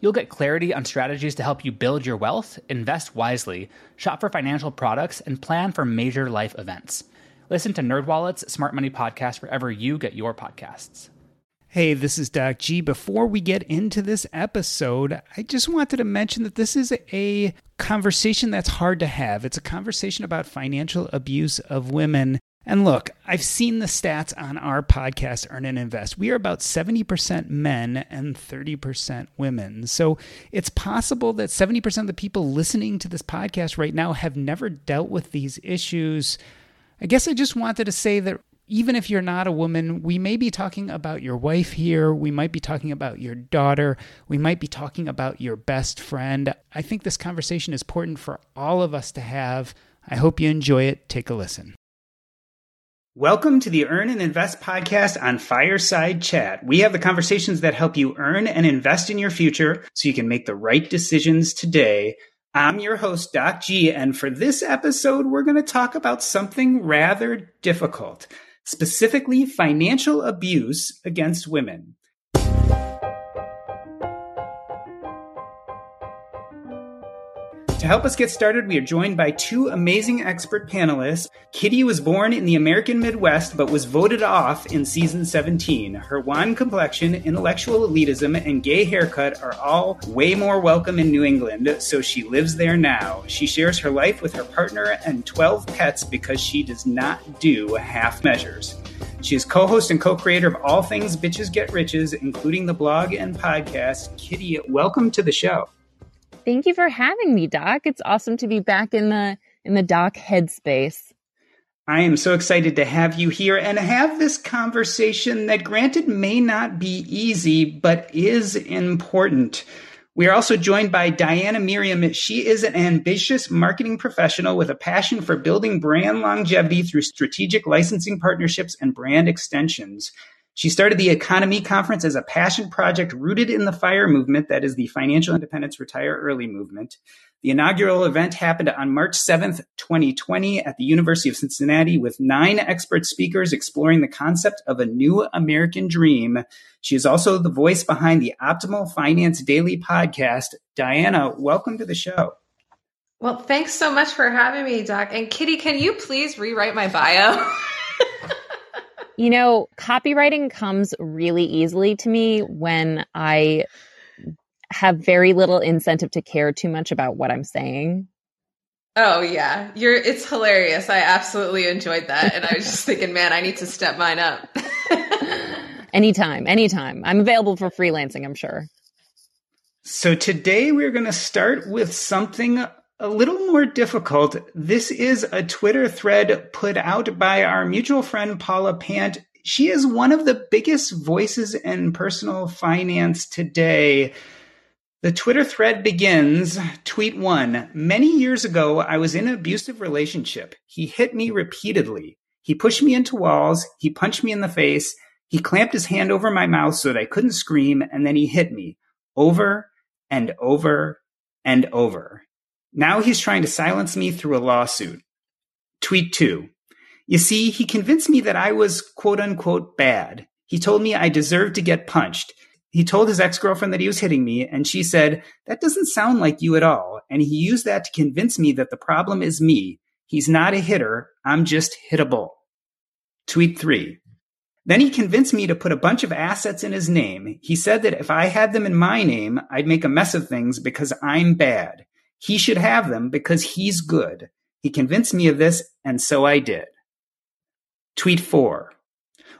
You'll get clarity on strategies to help you build your wealth, invest wisely, shop for financial products, and plan for major life events. Listen to NerdWallet's Smart Money Podcast wherever you get your podcasts. Hey, this is Doc G. Before we get into this episode, I just wanted to mention that this is a conversation that's hard to have. It's a conversation about financial abuse of women. And look, I've seen the stats on our podcast, Earn and Invest. We are about 70% men and 30% women. So it's possible that 70% of the people listening to this podcast right now have never dealt with these issues. I guess I just wanted to say that even if you're not a woman, we may be talking about your wife here. We might be talking about your daughter. We might be talking about your best friend. I think this conversation is important for all of us to have. I hope you enjoy it. Take a listen. Welcome to the Earn and Invest podcast on Fireside Chat. We have the conversations that help you earn and invest in your future so you can make the right decisions today. I'm your host, Doc G, and for this episode, we're going to talk about something rather difficult, specifically financial abuse against women. To help us get started, we are joined by two amazing expert panelists. Kitty was born in the American Midwest but was voted off in season 17. Her wan complexion, intellectual elitism, and gay haircut are all way more welcome in New England, so she lives there now. She shares her life with her partner and 12 pets because she does not do half measures. She is co host and co creator of all things Bitches Get Riches, including the blog and podcast. Kitty, welcome to the show. Thank you for having me, Doc. It's awesome to be back in the in the Doc headspace. I am so excited to have you here and have this conversation that, granted, may not be easy, but is important. We are also joined by Diana Merriam. She is an ambitious marketing professional with a passion for building brand longevity through strategic licensing partnerships and brand extensions. She started the EconoMe Conference as a passion project rooted in the FIRE movement, that is the Financial Independence Retire Early movement. The inaugural event happened on March 7th, 2020 at the University of Cincinnati with nine expert speakers exploring the concept of a new American dream. She is also the voice behind the Optimal Finance Daily podcast. Diana, welcome to the show. Well, thanks so much for having me, Doc. And Kitty, can you please rewrite my bio? You know, copywriting comes really easily to me when I have very little incentive to care too much about what I'm saying. Oh yeah, you're it's hilarious. I absolutely enjoyed that and I was just thinking, man, I need to step mine up. anytime, anytime. I'm available for freelancing, I'm sure. So today we're going to start with something a little more difficult. This is a Twitter thread put out by our mutual friend Paula Pant. She is one of the biggest voices in personal finance today. The Twitter thread begins tweet one Many years ago, I was in an abusive relationship. He hit me repeatedly. He pushed me into walls. He punched me in the face. He clamped his hand over my mouth so that I couldn't scream. And then he hit me over and over and over. Now he's trying to silence me through a lawsuit. Tweet two. You see, he convinced me that I was quote unquote bad. He told me I deserved to get punched. He told his ex girlfriend that he was hitting me, and she said, That doesn't sound like you at all. And he used that to convince me that the problem is me. He's not a hitter. I'm just hittable. Tweet three. Then he convinced me to put a bunch of assets in his name. He said that if I had them in my name, I'd make a mess of things because I'm bad. He should have them because he's good. He convinced me of this, and so I did. Tweet 4.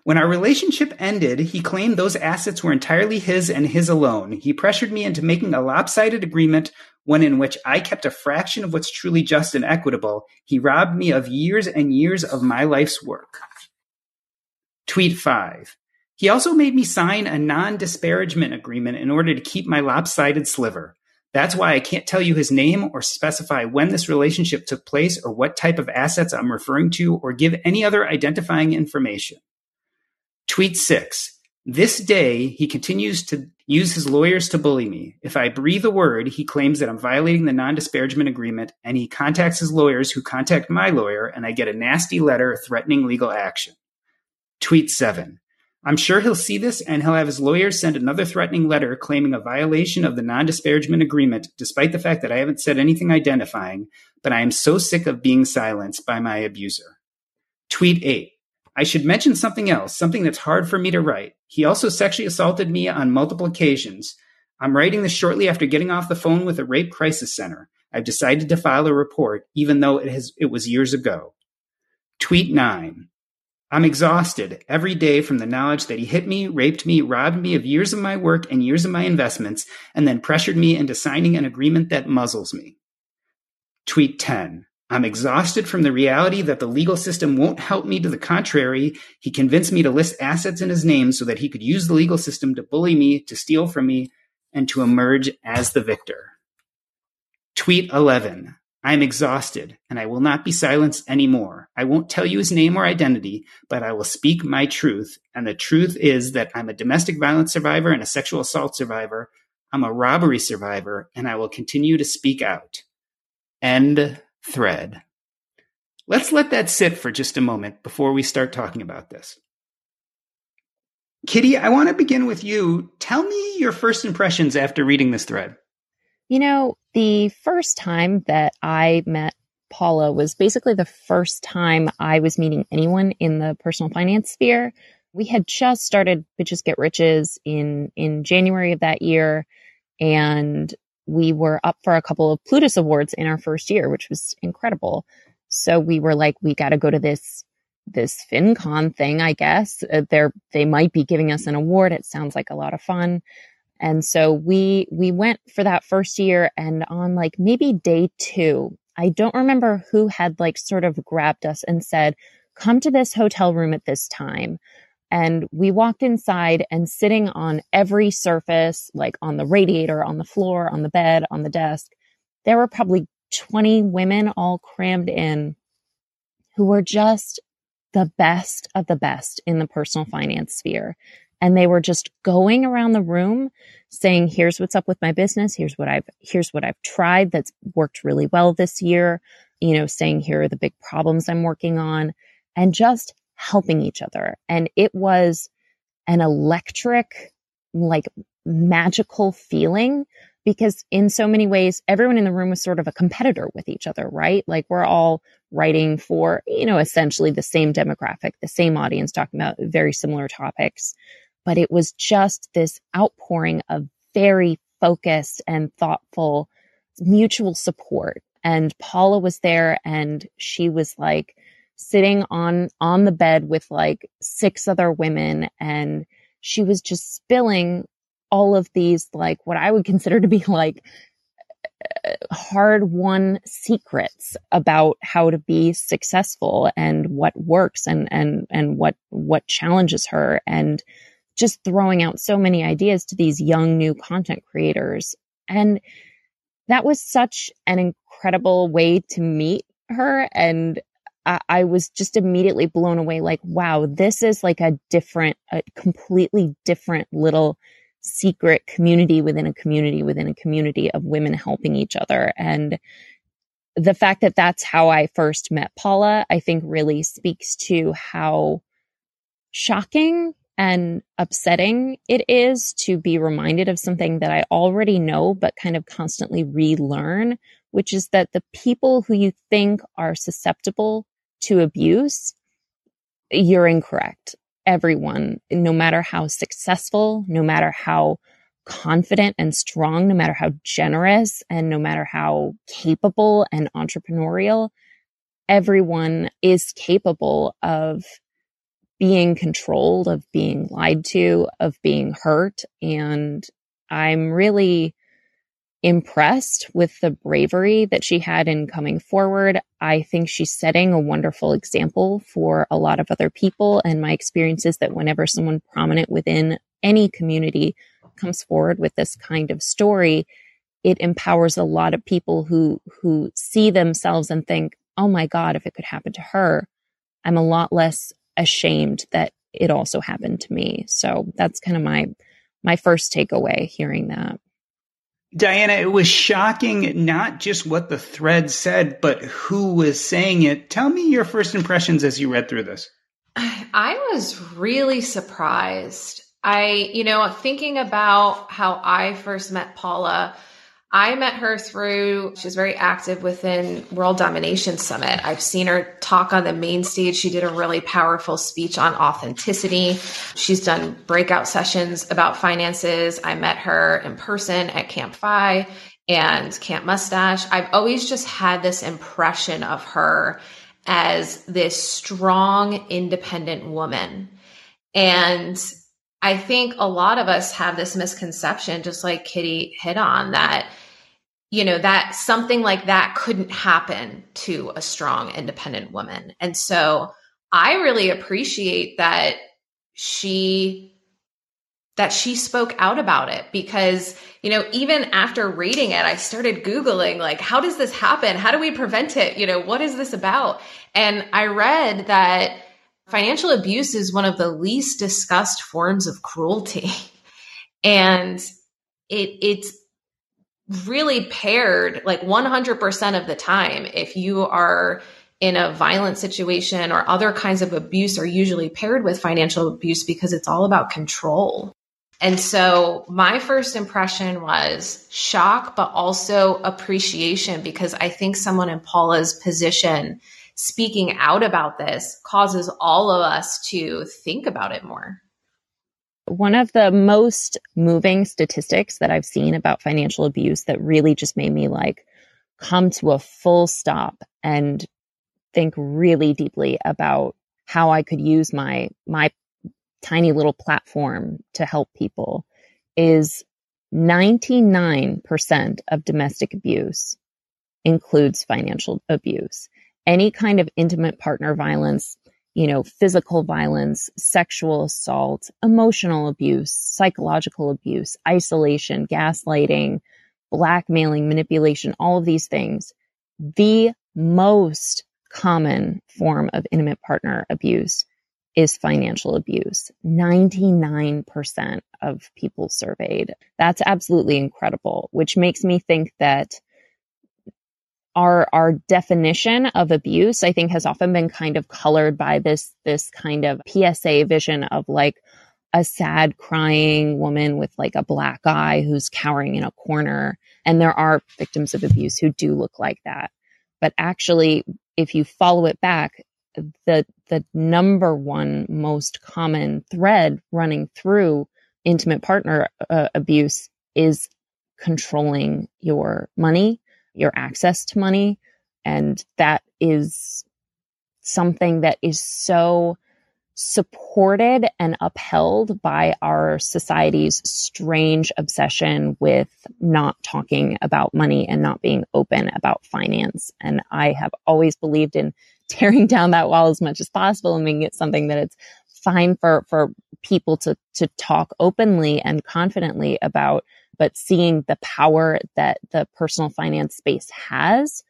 When our relationship ended, he claimed those assets were entirely his and his alone. He pressured me into making a lopsided agreement, one in which I kept a fraction of what's truly just and equitable. He robbed me of years and years of my life's work. Tweet 5. He also made me sign a non disparagement agreement in order to keep my lopsided sliver. That's why I can't tell you his name or specify when this relationship took place or what type of assets I'm referring to or give any other identifying information. Tweet six. This day, he continues to use his lawyers to bully me. If I breathe a word, he claims that I'm violating the non disparagement agreement, and he contacts his lawyers who contact my lawyer, and I get a nasty letter threatening legal action. Tweet seven. I'm sure he'll see this and he'll have his lawyers send another threatening letter claiming a violation of the non disparagement agreement, despite the fact that I haven't said anything identifying, but I am so sick of being silenced by my abuser. Tweet 8. I should mention something else, something that's hard for me to write. He also sexually assaulted me on multiple occasions. I'm writing this shortly after getting off the phone with a rape crisis center. I've decided to file a report, even though it has it was years ago. Tweet nine. I'm exhausted every day from the knowledge that he hit me, raped me, robbed me of years of my work and years of my investments, and then pressured me into signing an agreement that muzzles me. Tweet 10. I'm exhausted from the reality that the legal system won't help me. To the contrary, he convinced me to list assets in his name so that he could use the legal system to bully me, to steal from me, and to emerge as the victor. Tweet 11. I am exhausted and I will not be silenced anymore. I won't tell you his name or identity, but I will speak my truth. And the truth is that I'm a domestic violence survivor and a sexual assault survivor. I'm a robbery survivor and I will continue to speak out. End thread. Let's let that sit for just a moment before we start talking about this. Kitty, I want to begin with you. Tell me your first impressions after reading this thread. You know, the first time that I met Paula was basically the first time I was meeting anyone in the personal finance sphere. We had just started Bitches Get Riches in in January of that year and we were up for a couple of Plutus awards in our first year, which was incredible. So we were like, we got to go to this this FinCon thing, I guess. Uh, they're they might be giving us an award. It sounds like a lot of fun. And so we we went for that first year and on like maybe day 2, I don't remember who had like sort of grabbed us and said, "Come to this hotel room at this time." And we walked inside and sitting on every surface, like on the radiator, on the floor, on the bed, on the desk, there were probably 20 women all crammed in who were just the best of the best in the personal finance sphere. And they were just going around the room saying, here's what's up with my business. Here's what I've, here's what I've tried that's worked really well this year. You know, saying here are the big problems I'm working on and just helping each other. And it was an electric, like magical feeling because in so many ways, everyone in the room was sort of a competitor with each other, right? Like we're all writing for, you know, essentially the same demographic, the same audience talking about very similar topics. But it was just this outpouring of very focused and thoughtful mutual support. And Paula was there and she was like, sitting on on the bed with like six other women and she was just spilling all of these like what I would consider to be like hard won secrets about how to be successful and what works and and and what what challenges her and just throwing out so many ideas to these young new content creators and that was such an incredible way to meet her and I, I was just immediately blown away. Like, wow, this is like a different, a completely different little secret community within a community within a community of women helping each other. And the fact that that's how I first met Paula, I think really speaks to how shocking and upsetting it is to be reminded of something that I already know, but kind of constantly relearn, which is that the people who you think are susceptible to abuse, you're incorrect. Everyone, no matter how successful, no matter how confident and strong, no matter how generous and no matter how capable and entrepreneurial, everyone is capable of being controlled, of being lied to, of being hurt. And I'm really impressed with the bravery that she had in coming forward. I think she's setting a wonderful example for a lot of other people. And my experience is that whenever someone prominent within any community comes forward with this kind of story, it empowers a lot of people who, who see themselves and think, Oh my God, if it could happen to her, I'm a lot less ashamed that it also happened to me. So that's kind of my, my first takeaway hearing that. Diana, it was shocking not just what the thread said, but who was saying it. Tell me your first impressions as you read through this. I was really surprised. I, you know, thinking about how I first met Paula, I met her through, she's very active within World Domination Summit. I've seen her talk on the main stage. She did a really powerful speech on authenticity. She's done breakout sessions about finances. I met her in person at Camp FI and Camp Mustache. I've always just had this impression of her as this strong, independent woman. And I think a lot of us have this misconception, just like Kitty hit on, that you know, that something like that couldn't happen to a strong, independent woman. And so I really appreciate that she that she spoke out about it because you know even after reading it i started googling like how does this happen? How do we prevent it? You know what is this about? And i read that financial abuse is one of the least discussed forms of cruelty. And it it's really paired like 100% of the time if you are in a violent situation or other kinds of abuse are usually paired with financial abuse because it's all about control. And so my first impression was shock, but also appreciation because I think someone in Paula's position speaking out about this causes all of us to think about it more. One of the most moving statistics that I've seen about financial abuse that really just made me like come to a full stop and think really deeply about how I could use my my tiny little platform to help people is 99% of domestic abuse includes financial abuse. Any kind of intimate partner violence you know, physical violence, sexual assault, emotional abuse, psychological abuse, isolation, gaslighting, blackmailing, manipulation, all of these things. The most common form of intimate partner abuse is financial abuse. 99% of people surveyed. That's absolutely incredible, which makes me think that our our definition of abuse i think has often been kind of colored by this this kind of psa vision of like a sad crying woman with like a black eye who's cowering in a corner. And there are victims of abuse who do look like that. But actually if you follow it back the the number one most common thread running through intimate partner uh, abuse is controlling your money your access to money. And that is something that is so supported and upheld by our society's strange obsession with not talking about money and not being open about finance. And I have always believed in tearing down that wall as much as possible and making it something that it's fine for, for people to, to talk openly and confidently about but seeing the power that the personal finance space has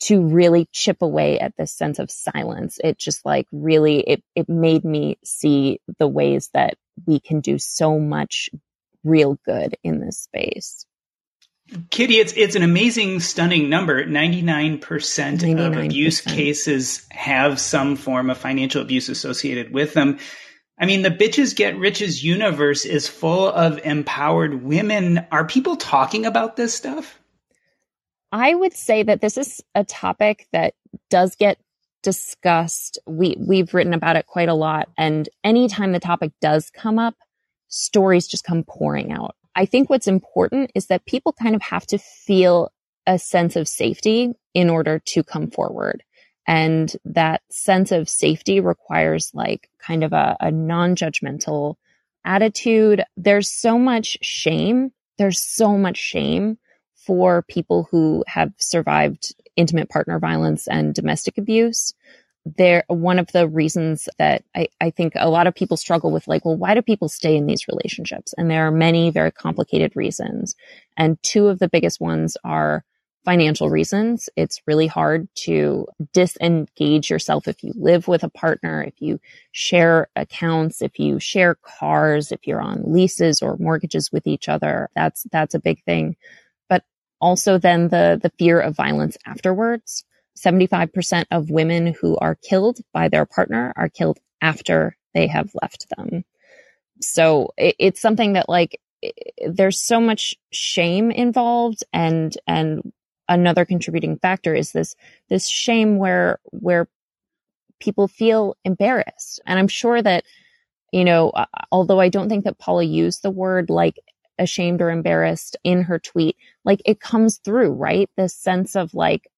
to really chip away at this sense of silence. It just like really, it, it made me see the ways that we can do so much real good in this space. Kitty, it's it's an amazing, stunning number. Ninety nine percent of abuse cases have some form of financial abuse associated with them. I mean, the bitches get riches universe is full of empowered women. Are people talking about this stuff? I would say that this is a topic that does get discussed. We we've written about it quite a lot and anytime the topic does come up, stories just come pouring out. I think what's important is that people kind of have to feel a sense of safety in order to come forward. And that sense of safety requires like kind of a, a non judgmental attitude. There's so much shame. There's so much shame for people who have survived intimate partner violence and domestic abuse there one of the reasons that I, I think a lot of people struggle with like well why do people stay in these relationships and there are many very complicated reasons and two of the biggest ones are financial reasons it's really hard to disengage yourself if you live with a partner if you share accounts if you share cars if you're on leases or mortgages with each other. That's that's a big thing. But also then the the fear of violence afterwards. 75% of women who are killed by their partner are killed after they have left them. So it, it's something that like there's so much shame involved and and another contributing factor is this this shame where where people feel embarrassed. And I'm sure that you know, although I don't think that Paula used the word like ashamed or embarrassed in her tweet, like it comes through, right? This sense of like,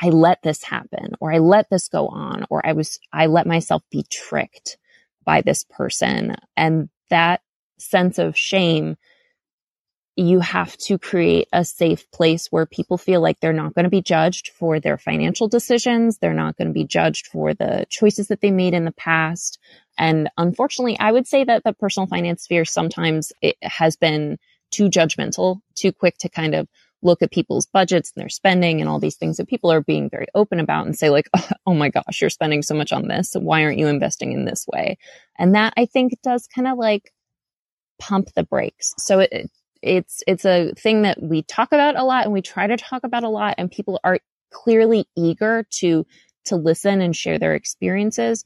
I let this happen or I let this go on or I was, I let myself be tricked by this person. And that sense of shame, you have to create a safe place where people feel like they're not going to be judged for their financial decisions. They're not going to be judged for the choices that they made in the past. And unfortunately, I would say that the personal finance sphere sometimes it has been too judgmental, too quick to kind of look at people's budgets and their spending and all these things that people are being very open about and say like, oh my gosh, you're spending so much on this. Why aren't you investing in this way? And that I think does kind of like pump the brakes. So it, it's, it's a thing that we talk about a lot and we try to talk about a lot and people are clearly eager to, to listen and share their experiences.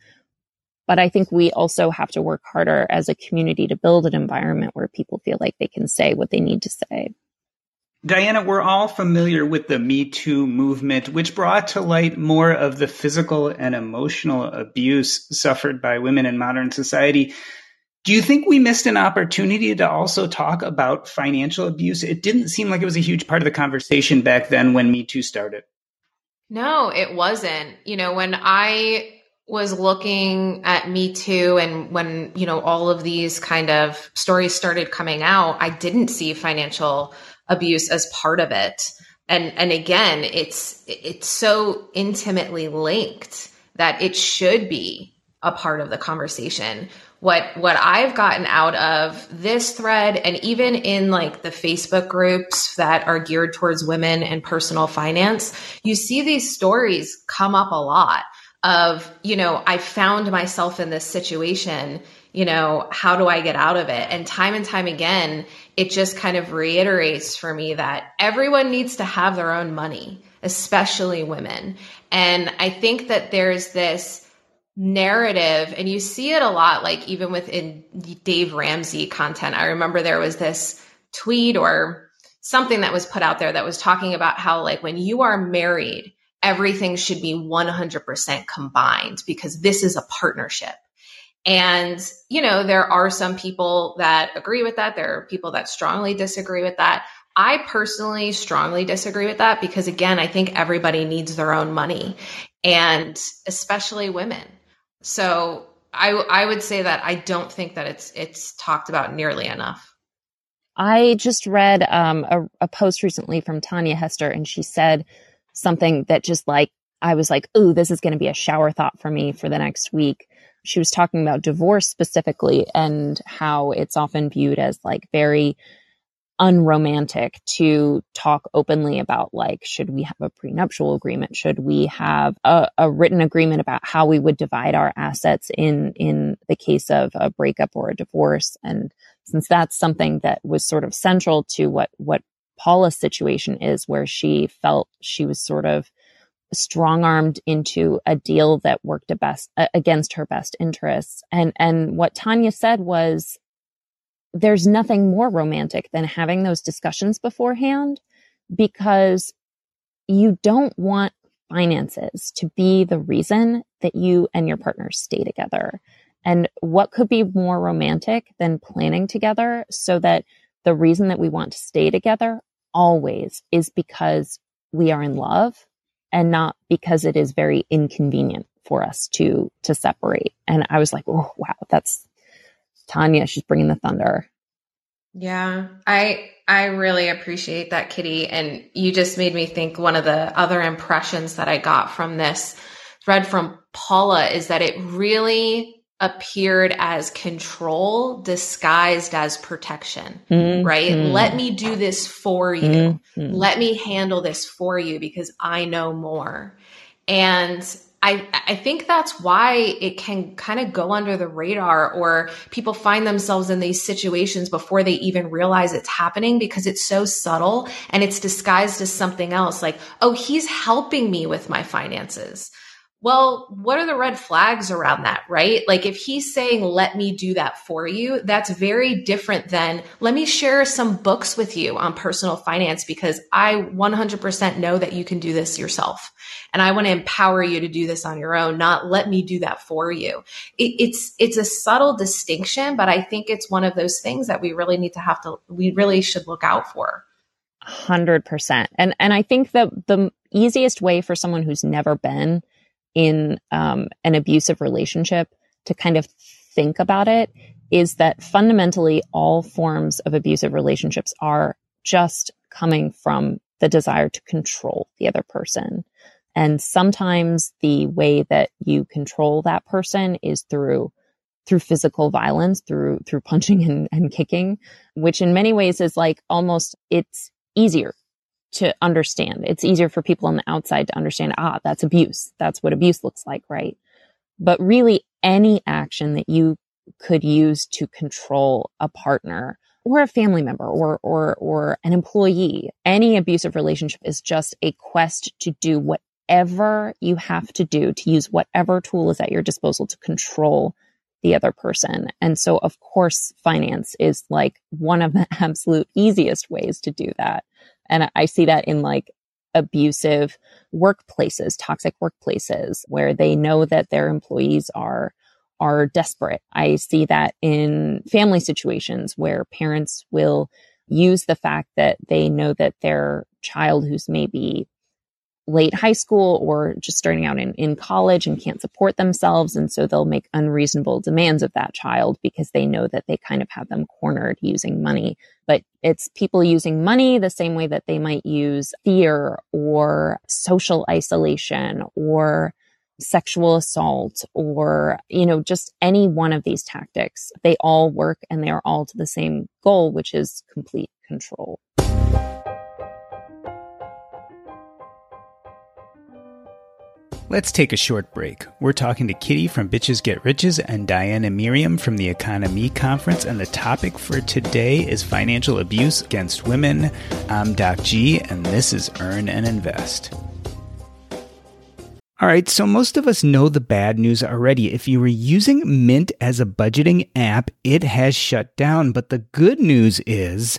But I think we also have to work harder as a community to build an environment where people feel like they can say what they need to say. Diana, we're all familiar with the Me Too movement, which brought to light more of the physical and emotional abuse suffered by women in modern society. Do you think we missed an opportunity to also talk about financial abuse? It didn't seem like it was a huge part of the conversation back then when Me Too started. No, it wasn't. You know, when I was looking at Me Too and when, you know, all of these kind of stories started coming out, I didn't see financial abuse as part of it. And and again, it's it's so intimately linked that it should be a part of the conversation. What what I've gotten out of this thread and even in like the Facebook groups that are geared towards women and personal finance, you see these stories come up a lot of, you know, I found myself in this situation, you know, how do I get out of it? And time and time again, it just kind of reiterates for me that everyone needs to have their own money, especially women. And I think that there's this narrative, and you see it a lot, like even within Dave Ramsey content. I remember there was this tweet or something that was put out there that was talking about how, like, when you are married, everything should be 100% combined because this is a partnership. And, you know, there are some people that agree with that. There are people that strongly disagree with that. I personally strongly disagree with that because, again, I think everybody needs their own money and especially women. So I, I would say that I don't think that it's, it's talked about nearly enough. I just read um, a, a post recently from Tanja Hester, and she said something that just like, I was like, ooh, this is going to be a shower thought for me for the next week she was talking about divorce specifically and how it's often viewed as like very unromantic to talk openly about like should we have a prenuptial agreement should we have a, a, written agreement about how we would divide our assets in in the case of a breakup or a divorce and since that's something that was sort of central to what what paula's situation is where she felt she was sort of strong armed into a deal that worked best against her best interests. And, and what Tanja said was, there's nothing more romantic than having those discussions beforehand because you don't want finances to be the reason that you and your partner stay together. And what could be more romantic than planning together so that the reason that we want to stay together always is because we are in love and not because it is very inconvenient for us to to separate. And I was like, oh wow, that's Tanja. She's bringing the thunder. Yeah, I I really appreciate that, Kitty. And you just made me think one of the other impressions that I got from this thread from Paula is that it really appeared as control disguised as protection, mm-hmm. right? Let me do this for you. Mm-hmm. Let me handle this for you because I know more. And I, I think that's why it can kind of go under the radar or people find themselves in these situations before they even realize it's happening because it's so subtle and it's disguised as something else. Like, oh, he's helping me with my finances well, what are the red flags around that, right? Like if he's saying, let me do that for you, that's very different than let me share some books with you on personal finance because I 100% know that you can do this yourself. And I want to empower you to do this on your own, not let me do that for you. It, it's, it's a subtle distinction, but I think it's one of those things that we really need to have to, we really should look out for. Hundred percent. And, and I think that the easiest way for someone who's never been in um, an abusive relationship to kind of think about it is that fundamentally all forms of abusive relationships are just coming from the desire to control the other person. And sometimes the way that you control that person is through through physical violence, through through punching and, and kicking, which in many ways is like almost it's easier to understand. It's easier for people on the outside to understand, ah, that's abuse. That's what abuse looks like, right? But really any action that you could use to control a partner or a family member or, or, or an employee, any abusive relationship is just a quest to do whatever you have to do to use whatever tool is at your disposal to control the other person. And so, of course, finance is like one of the absolute easiest ways to do that. And I see that in like abusive workplaces, toxic workplaces where they know that their employees are are desperate. I see that in family situations where parents will use the fact that they know that their child who's maybe late high school or just starting out in, in college and can't support themselves. And so they'll make unreasonable demands of that child because they know that they kind of have them cornered using money. But it's people using money the same way that they might use fear or social isolation or sexual assault or, you know, just any one of these tactics. They all work and they are all to the same goal, which is complete control. Let's take a short break. We're talking to Kitty from Bitches Get Riches and Diana Merriam from the EconoMe Conference, and the topic for today is financial abuse against women. I'm Doc G, and this is Earn and Invest. All right, so most of us know the bad news already. If you were using Mint as a budgeting app, it has shut down. But the good news is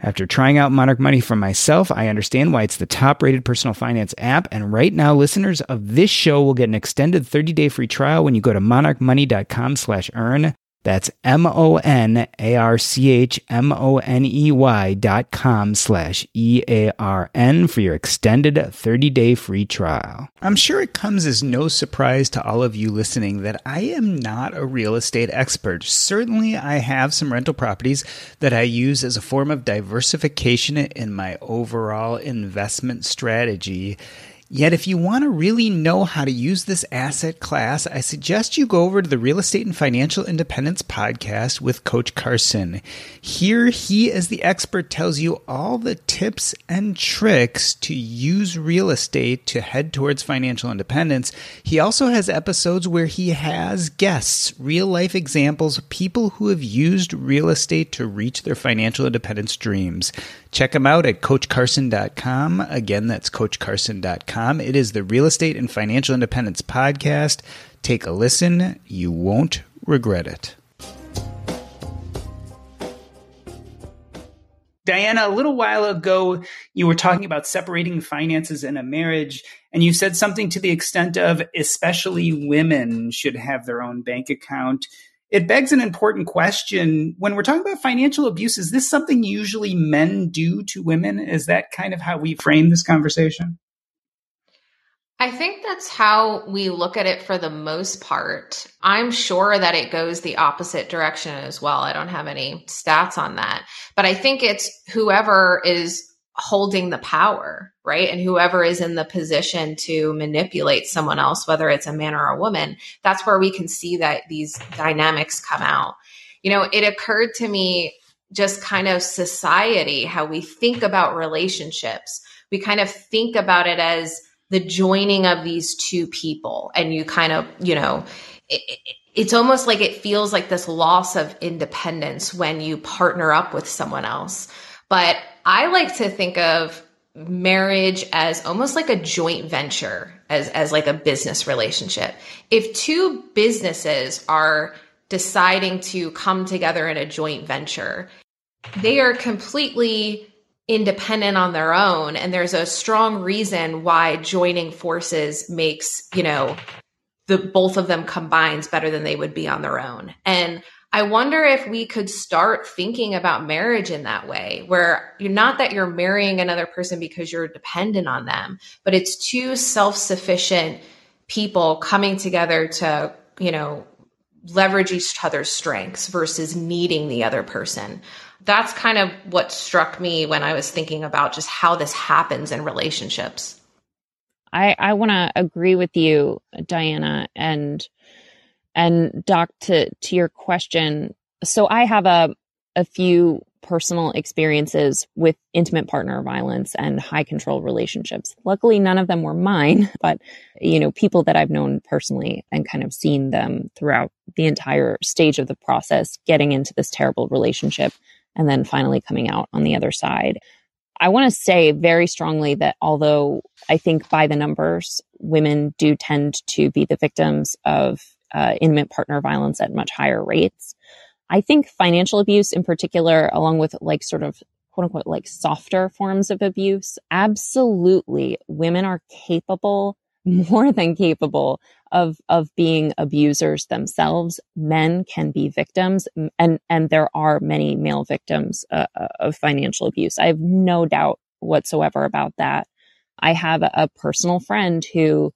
After trying out Monarch Money for myself, I understand why it's the top rated personal finance app. And right now, listeners of this show will get an extended 30 day free trial when you go to monarchmoney.com slash earn. That's M O N A R C H M O N E Y dot com slash E A R N for your extended 30 day free trial. I'm sure it comes as no surprise to all of you listening that I am not a real estate expert. Certainly, I have some rental properties that I use as a form of diversification in my overall investment strategy. Yet, if you want to really know how to use this asset class, I suggest you go over to the Real Estate and Financial Independence podcast with Coach Carson. Here, he, as the expert, tells you all the tips and tricks to use real estate to head towards financial independence. He also has episodes where he has guests, real life examples, people who have used real estate to reach their financial independence dreams. Check him out at CoachCarson.com. Again, that's CoachCarson.com. It is the Real Estate and Financial Independence Podcast. Take a listen. You won't regret it. Diana, a little while ago, you were talking about separating finances in a marriage, and you said something to the extent of especially women should have their own bank account it begs an important question. When we're talking about financial abuse, is this something usually men do to women? Is that kind of how we frame this conversation? I think that's how we look at it for the most part. I'm sure that it goes the opposite direction as well. I don't have any stats on that. But I think it's whoever is holding the power, right? And whoever is in the position to manipulate someone else, whether it's a man or a woman, that's where we can see that these dynamics come out. You know, it occurred to me just kind of society, how we think about relationships. We kind of think about it as the joining of these two people. And you kind of, you know, it, it's almost like it feels like this loss of independence when you partner up with someone else. But I like to think of marriage as almost like a joint venture as as like a business relationship. If two businesses are deciding to come together in a joint venture, they are completely independent on their own and there's a strong reason why joining forces makes, you know, the both of them combines better than they would be on their own. And I wonder if we could start thinking about marriage in that way, where you're not that you're marrying another person because you're dependent on them, but it's two self sufficient people coming together to, you know, leverage each other's strengths versus needing the other person. That's kind of what struck me when I was thinking about just how this happens in relationships. I, I want to agree with you, Diana, and and Doc, to to your question, so I have a a few personal experiences with intimate partner violence and high control relationships. Luckily, none of them were mine, but you know, people that I've known personally and kind of seen them throughout the entire stage of the process, getting into this terrible relationship and then finally coming out on the other side. I want to say very strongly that although I think by the numbers, women do tend to be the victims of uh, intimate partner violence at much higher rates. I think financial abuse in particular, along with like sort of quote unquote like softer forms of abuse, absolutely women are capable, more than capable of of being abusers themselves. Men can be victims, and and there are many male victims uh, uh of financial abuse. I have no doubt whatsoever about that. I have a personal friend who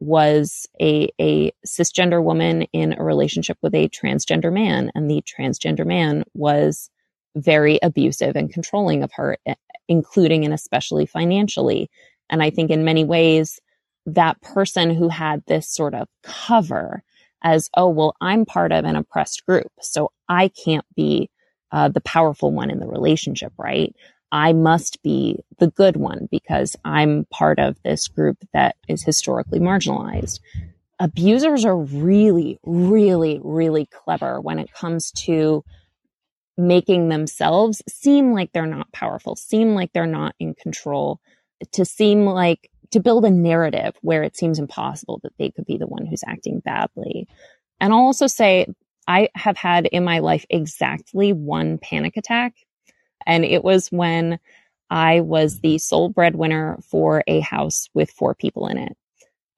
was a, a cisgender woman in a relationship with a transgender man. And the transgender man was very abusive and controlling of her, eh, including and especially financially. And I think in many ways, that person who had this sort of cover as, oh, well, I'm part of an oppressed group, so I can't be uh, the powerful one in the relationship, right? I must be the good one because I'm part of this group that is historically marginalized. Abusers are really, really, really clever when it comes to making themselves seem like they're not powerful, seem like they're not in control, to seem like to build a narrative where it seems impossible that they could be the one who's acting badly. And I'll also say I have had in my life exactly one panic attack And it was when I was the mm-hmm. sole breadwinner for a house with four people in it.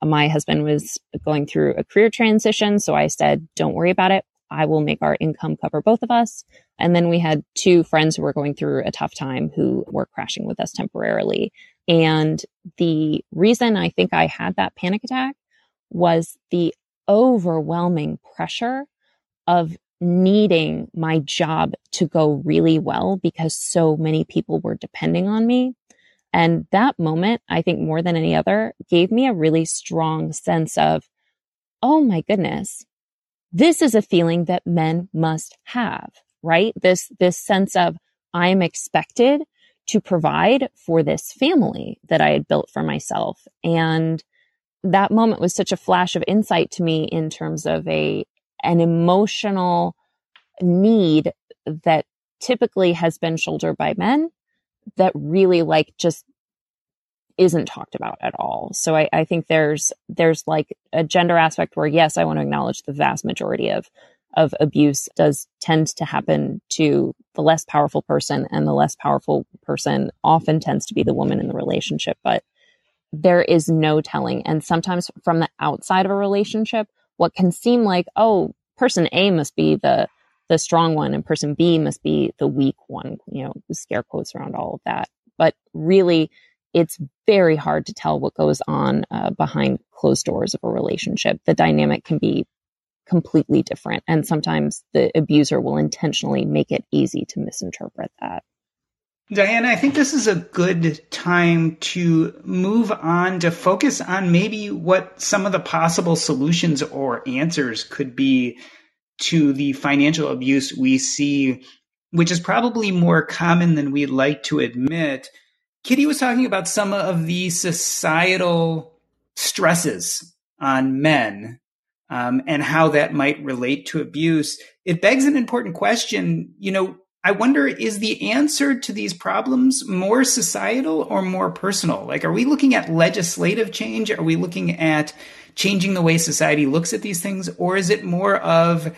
My husband was going through a career transition. So I said, don't worry about it. I will make our income cover both of us. And then we had two friends who were going through a tough time who were crashing with us temporarily. And the reason I think I had that panic attack was the overwhelming pressure of needing my job to go really well because so many people were depending on me. And that moment, I think more than any other, gave me a really strong sense of, oh my goodness, this is a feeling that men must have, right? This, this sense of I am expected to provide for this family that I had built for myself. And that moment was such a flash of insight to me in terms of a an emotional need that typically has been shouldered by men that really like just isn't talked about at all. So I, I think there's there's like a gender aspect where yes, I want to acknowledge the vast majority of of abuse does tend to happen to the less powerful person and the less powerful person often tends to be the woman in the relationship. But there is no telling. And sometimes from the outside of a relationship, what can seem like, oh, person A must be the the strong one and person B must be the weak one, you know, scare quotes around all of that. But really, it's very hard to tell what goes on uh, behind closed doors of a relationship. The dynamic can be completely different. And sometimes the abuser will intentionally make it easy to misinterpret that. Diana, I think this is a good time to move on to focus on maybe what some of the possible solutions or answers could be to the financial abuse we see, which is probably more common than we'd like to admit. Kitty was talking about some of the societal stresses on men um, and how that might relate to abuse. It begs an important question. You know, I wonder is the answer to these problems more societal or more personal? Like, are we looking at legislative change? Are we looking at changing the way society looks at these things? Or is it more of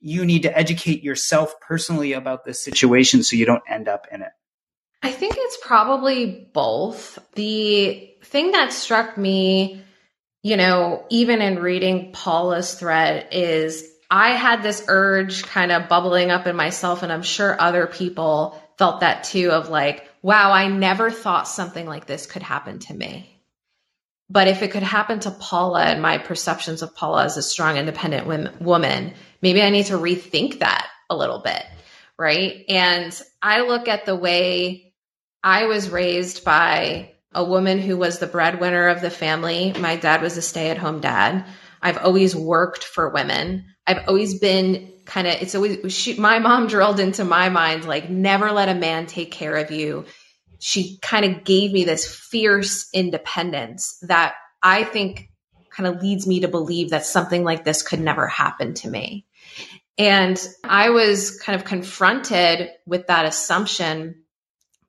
you need to educate yourself personally about this situation so you don't end up in it? I think it's probably both. The thing that struck me, you know, even in reading Paula's thread is I had this urge kind of bubbling up in myself, and I'm sure other people felt that too of like, wow, I never thought something like this could happen to me. But if it could happen to Paula and my perceptions of Paula as a strong, independent woman, maybe I need to rethink that a little bit. Right. And I look at the way I was raised by a woman who was the breadwinner of the family. My dad was a stay at home dad. I've always worked for women. I've always been kind of, it's always, she, my mom drilled into my mind, like, never let a man take care of you. She kind of gave me this fierce independence that I think kind of leads me to believe that something like this could never happen to me. And I was kind of confronted with that assumption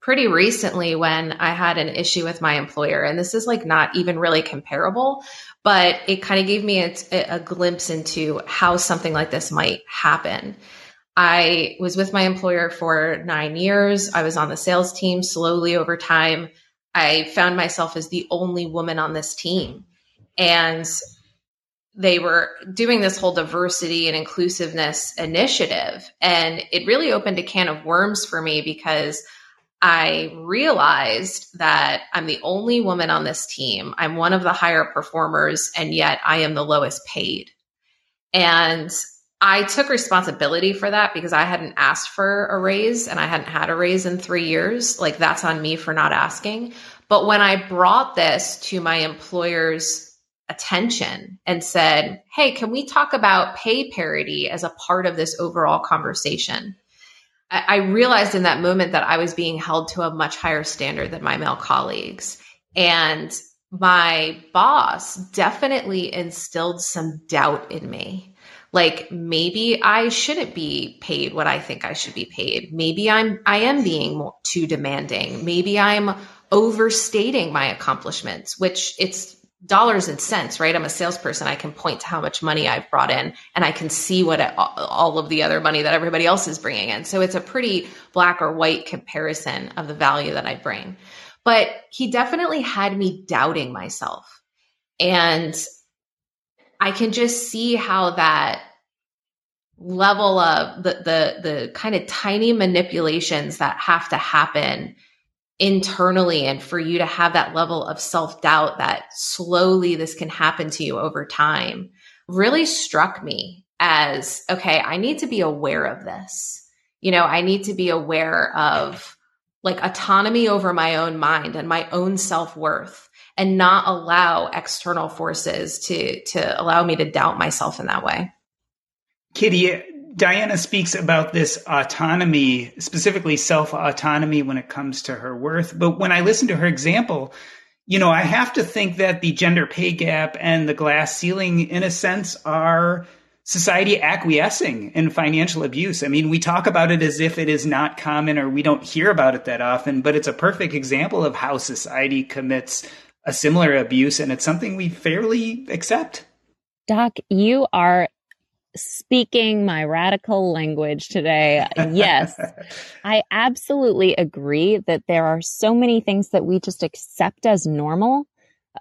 pretty recently when I had an issue with my employer. And this is like not even really comparable, but it kind of gave me a, a, glimpse into how something like this might happen. I was with my employer for nine years. I was on the sales team slowly over time. I found myself as the only woman on this team. And they were doing this whole diversity and inclusiveness initiative. And it really opened a can of worms for me because I realized that I'm the only woman on this team. I'm one of the higher performers, and yet I am the lowest paid. And I took responsibility for that because I hadn't asked for a raise and I hadn't had a raise in three years. Like, that's on me for not asking. But when I brought this to my employer's attention and said, Hey, can we talk about pay parity as a part of this overall conversation? I realized in that moment that I was being held to a much higher standard than my male colleagues. And my boss definitely instilled some doubt in me. Like maybe I shouldn't be paid what I think I should be paid. Maybe I'm I am being too demanding. Maybe I'm overstating my accomplishments, which it's dollars and cents, right? I'm a salesperson. I can point to how much money I've brought in and I can see what it, all of the other money that everybody else is bringing in. So it's a pretty black or white comparison of the value that I bring. But he definitely had me doubting myself. And I can just see how that level of the the the kind of tiny manipulations that have to happen internally and for you to have that level of self doubt that slowly this can happen to you over time really struck me as okay, I need to be aware of this. You know, I need to be aware of like autonomy over my own mind and my own self worth and not allow external forces to to allow me to doubt myself in that way. Kitty, Diana speaks about this autonomy, specifically self autonomy when it comes to her worth. But when I listen to her example, you know, I have to think that the gender pay gap and the glass ceiling, in a sense, are society acquiescing in financial abuse. I mean, we talk about it as if it is not common or we don't hear about it that often, but it's a perfect example of how society commits a similar abuse, and it's something we fairly accept. Doc, you are speaking my radical language today. Yes, I absolutely agree that there are so many things that we just accept as normal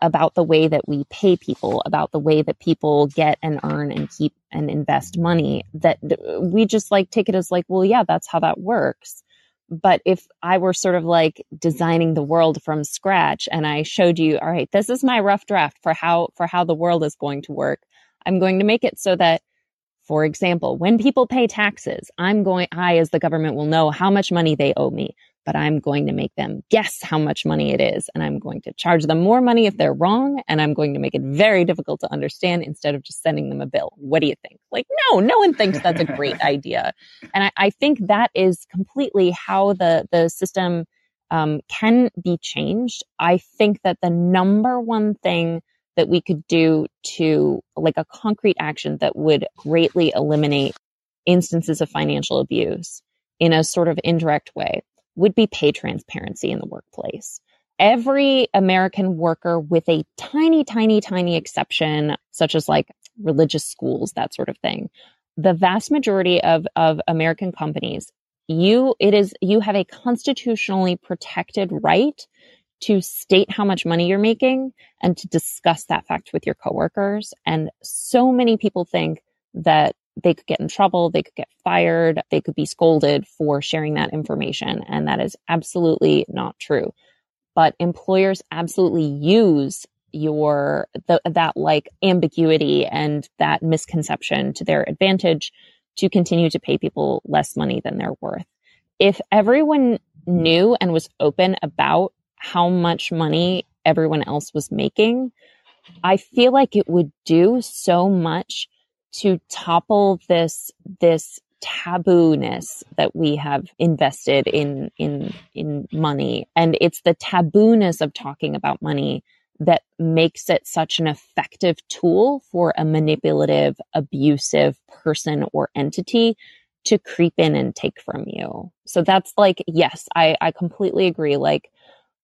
about the way that we pay people, about the way that people get and earn and keep and invest money that we just like take it as like, well, yeah, that's how that works. But if I were sort of like designing the world from scratch and I showed you, all right, this is my rough draft for how, for how the world is going to work. I'm going to make it so that for example, when people pay taxes, I'm going, I as the government will know how much money they owe me, but I'm going to make them guess how much money it is. And I'm going to charge them more money if they're wrong. And I'm going to make it very difficult to understand instead of just sending them a bill. What do you think? Like, no, no one thinks that's a great idea. And I, I, think that is completely how the, the system um, can be changed. I think that the number one thing that we could do to like a concrete action that would greatly eliminate instances of financial abuse in a sort of indirect way would be pay transparency in the workplace. Every American worker with a tiny, tiny, tiny exception, such as like religious schools, that sort of thing. The vast majority of, of American companies, you, it is, you have a constitutionally protected right to state how much money you're making and to discuss that fact with your coworkers. And so many people think that they could get in trouble, they could get fired, they could be scolded for sharing that information. And that is absolutely not true. But employers absolutely use your that like ambiguity and that misconception to their advantage to continue to pay people less money than they're worth. If everyone knew and was open about how much money everyone else was making, I feel like it would do so much to topple this, this tabooness that we have invested in, in, in money. And it's the tabooness of talking about money that makes it such an effective tool for a manipulative, abusive person or entity to creep in and take from you. So that's like, yes, I, I completely agree. Like,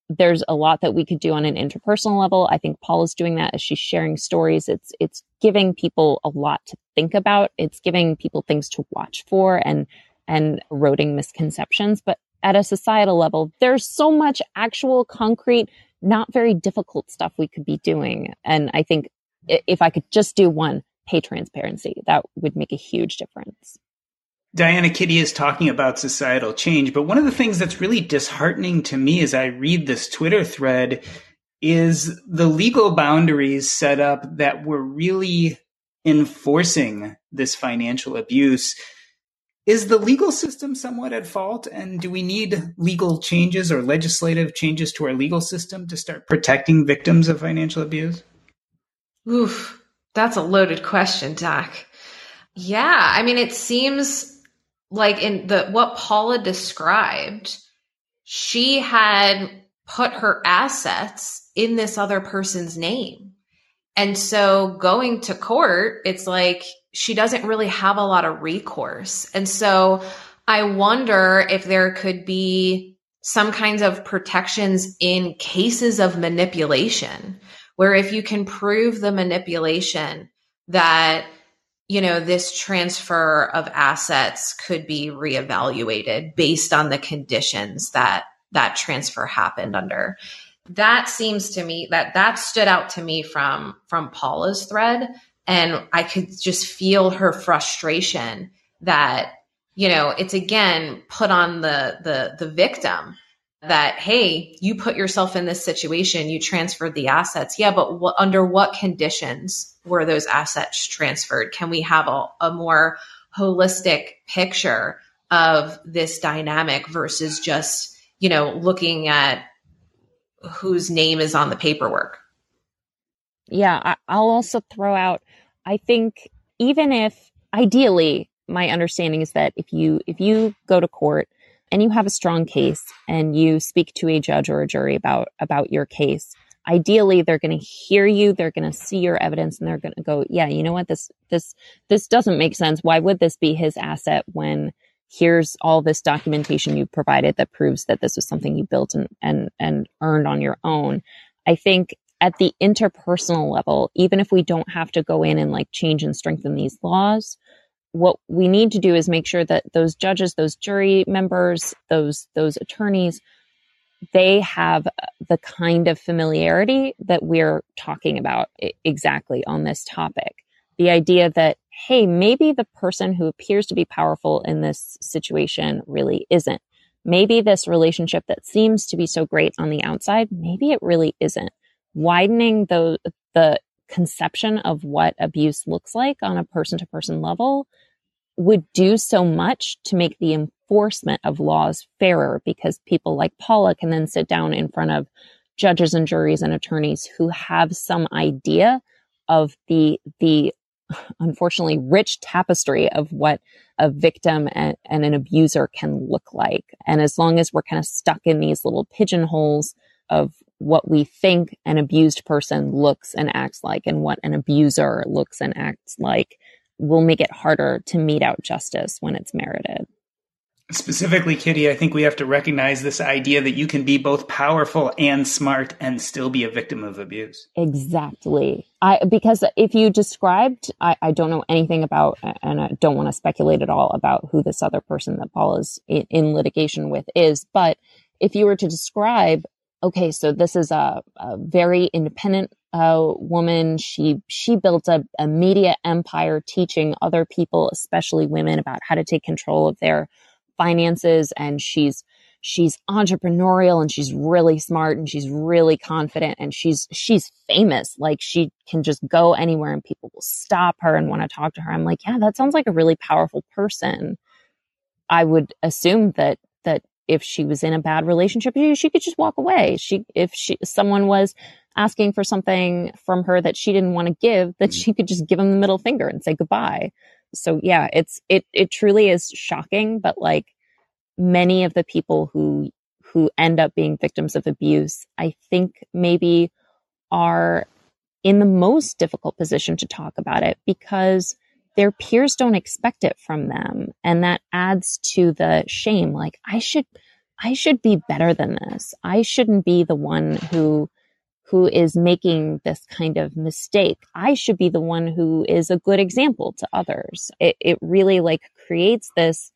there's a lot that we could do on an interpersonal level. I think Paul is doing that as she's sharing stories. It's, it's giving people a lot to think about. It's giving people things to watch for and, and eroding misconceptions. But at a societal level, there's so much actual concrete, not very difficult stuff we could be doing. And I think if I could just do one, pay transparency, that would make a huge difference. Diana Kitty is talking about societal change, but one of the things that's really disheartening to me as I read this Twitter thread is the legal boundaries set up that were really enforcing this financial abuse. Is the legal system somewhat at fault? And do we need legal changes or legislative changes to our legal system to start protecting victims of financial abuse? Oof, that's a loaded question, Doc. Yeah, I mean, it seems like in the what Paula described, she had put her assets in this other person's name. And so going to court, it's like she doesn't really have a lot of recourse. And so I wonder if there could be some kinds of protections in cases of manipulation where if you can prove the manipulation that you know this transfer of assets could be reevaluated based on the conditions that that transfer happened under. That seems to me that that stood out to me from from paula's thread and i could just feel her frustration that you know it's again put on the the the victim that hey you put yourself in this situation you transferred the assets. Yeah but under what conditions were those assets transferred? Can we have a, a more holistic picture of this dynamic versus just you know looking at whose name is on the paperwork? Yeah i'll also throw out i think even if ideally my understanding is that if you if you go to court and you have a strong case and you speak to a judge or a jury about about your case ideally they're going to hear you they're going to see your evidence and they're going to go yeah you know what? This this this doesn't make sense. Why would this be his asset when here's all this documentation you provided that proves that this was something you built and and and earned on your own? I think at the interpersonal level even if we don't have to go in and like change and strengthen these laws what we need to do is make sure that those judges, those jury members, those those attorneys, they have the kind of familiarity that we're talking about exactly on this topic. The idea that hey, maybe the person who appears to be powerful in this situation really isn't. Maybe this relationship that seems to be so great on the outside, maybe it really isn't. Widening the the conception of what abuse looks like on a person to person level would do so much to make the enforcement of laws fairer because people like Paula can then sit down in front of judges and juries and attorneys who have some idea of the the unfortunately rich tapestry of what a victim and, and, an abuser can look like. And as long as we're kind of stuck in these little pigeonholes of what we think an abused person looks and acts like and what an abuser looks and acts like, will make it harder to mete out justice when it's merited. Specifically, Kitty, I think we have to recognize this idea that you can be both powerful and smart and still be a victim of abuse. Exactly. I because if you described, I, I don't know anything about, and I don't want to speculate at all about who this other person that Paul is in, in litigation with is, but if you were to describe, okay, so this is a, a very independent uh, woman. She she built a, a media empire, teaching other people, especially women, about how to take control of their finances. And she's she's entrepreneurial and she's really smart and she's really confident and she's she's famous. Like she can just go anywhere and people will stop her and want to talk to her. I'm like, yeah, that sounds like a really powerful person. I would assume that that if she was in a bad relationship, she could just walk away. She if she someone was asking for something from her that she didn't want to give, that mm-hmm. she could just give them the middle finger and say goodbye. So yeah, it's, it, it truly is shocking, but like many of the people who, who end up being victims of abuse, I think maybe are in the most difficult position to talk about it because their peers don't expect it from them. And that adds to the shame. Like I should, I should be better than this. I shouldn't be the one who who is making this kind of mistake. I should be the one who is a good example to others. It, it really like creates this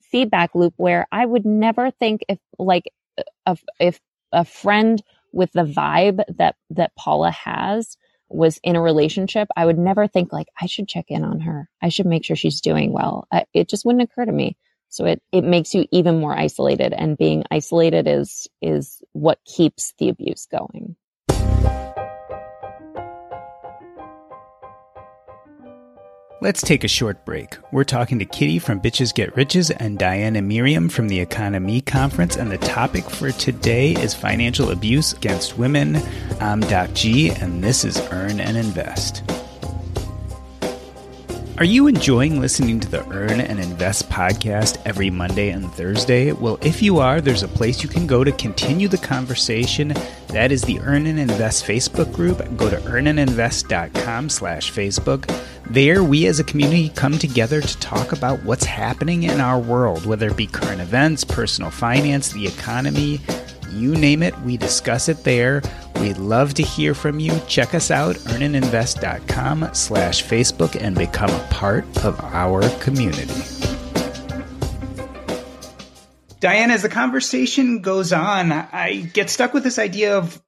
feedback loop where I would never think if like if, if a friend with the vibe that that Paula has was in a relationship, I would never think like I should check in on her. I should make sure she's doing well. I, it just wouldn't occur to me. So it it makes you even more isolated and being isolated is is what keeps the abuse going. Let's take a short break. We're talking to Kitty from Bitches Get Riches and Diana Merriam from the EconoMe Conference, and the topic for today is financial abuse against women. I'm Doc G, and this is Earn and Invest. Are you enjoying listening to the Earn and Invest podcast every Monday and Thursday? Well, if you are, there's a place you can go to continue the conversation. That is the Earn and Invest Facebook group. Go to earnandinvest.com slash Facebook. There, we as a community come together to talk about what's happening in our world, whether it be current events, personal finance, the economy, You name it, we discuss it there. We'd love to hear from you. Check us out, earnandinvest.com slash Facebook, and become a part of our community. Diane, as the conversation goes on, I get stuck with this idea of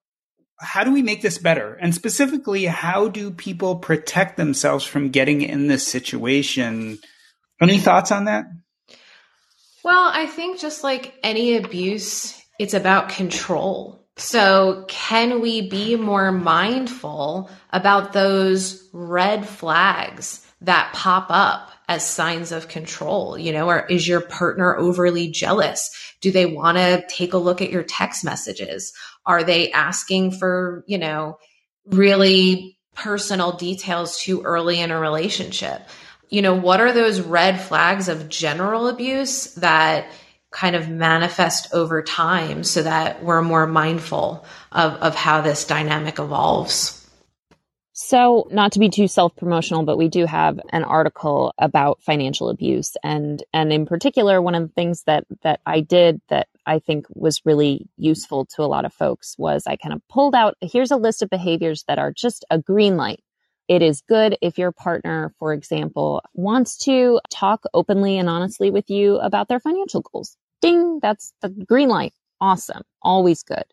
how do we make this better? And specifically, how do people protect themselves from getting in this situation? Any thoughts on that? Well, I think just like any abuse, it's about control. So, can we be more mindful about those red flags that pop up as signs of control? You know, or is your partner overly jealous? Do they want to take a look at your text messages? Are they asking for, you know, really personal details too early in a relationship? You know, what are those red flags of general abuse that kind of manifest over time so that we're more mindful of, of how this dynamic evolves? So, not to be too self-promotional, but we do have an article about financial abuse and and in particular one of the things that that I did that I think was really useful to a lot of folks was I kind of pulled out here's a list of behaviors that are just a green light. It is good if your partner, for example, wants to talk openly and honestly with you about their financial goals. Ding, that's the green light. Awesome. Always good.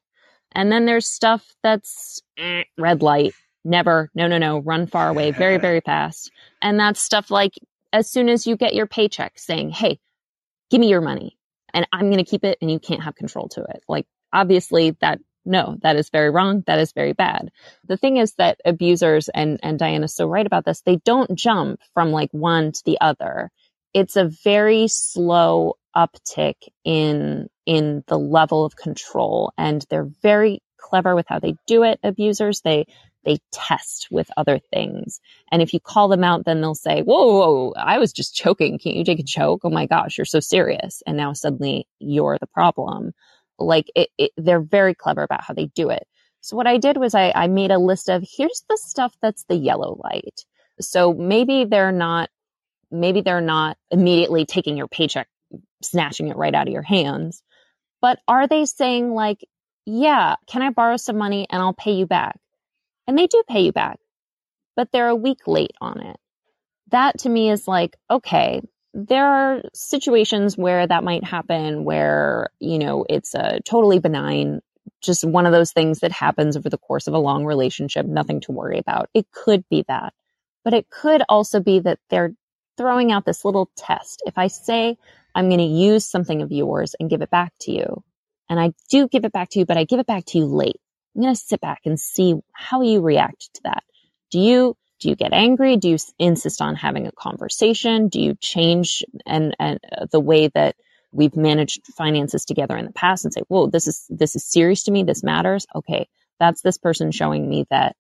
And then there's stuff that's eh, red light never, no, no, no, run far away very, very fast. And that's stuff like as soon as you get your paycheck saying, Hey, give me your money and I'm going to keep it and you can't have control to it. Like obviously that no, that is very wrong. That is very bad. The thing is that abusers and, and Diana's so right about this. They don't jump from like one to the other. It's a very slow uptick in, in the level of control and they're very clever with how they do it. Abusers, they, they test with other things. And if you call them out, then they'll say, whoa, whoa, I was just choking. Can't you take a choke? Oh my gosh, you're so serious. And now suddenly you're the problem. Like it, it, they're very clever about how they do it. So what I did was I, I made a list of here's the stuff that's the yellow light. So maybe they're not, maybe they're not immediately taking your paycheck, snatching it right out of your hands. But are they saying like, yeah, can I borrow some money and I'll pay you back? And they do pay you back, but they're a week late on it. That to me is like, okay, there are situations where that might happen where, you know, it's a totally benign, just one of those things that happens over the course of a long relationship, nothing to worry about. It could be that, but it could also be that they're throwing out this little test. If I say I'm going to use something of yours and give it back to you, and I do give it back to you, but I give it back to you late. I'm going to sit back and see how you react to that. Do you do you get angry? Do you insist on having a conversation? Do you change and and uh, the way that we've managed finances together in the past and say, "Whoa, this is this is serious to me. This matters." Okay, that's this person showing me that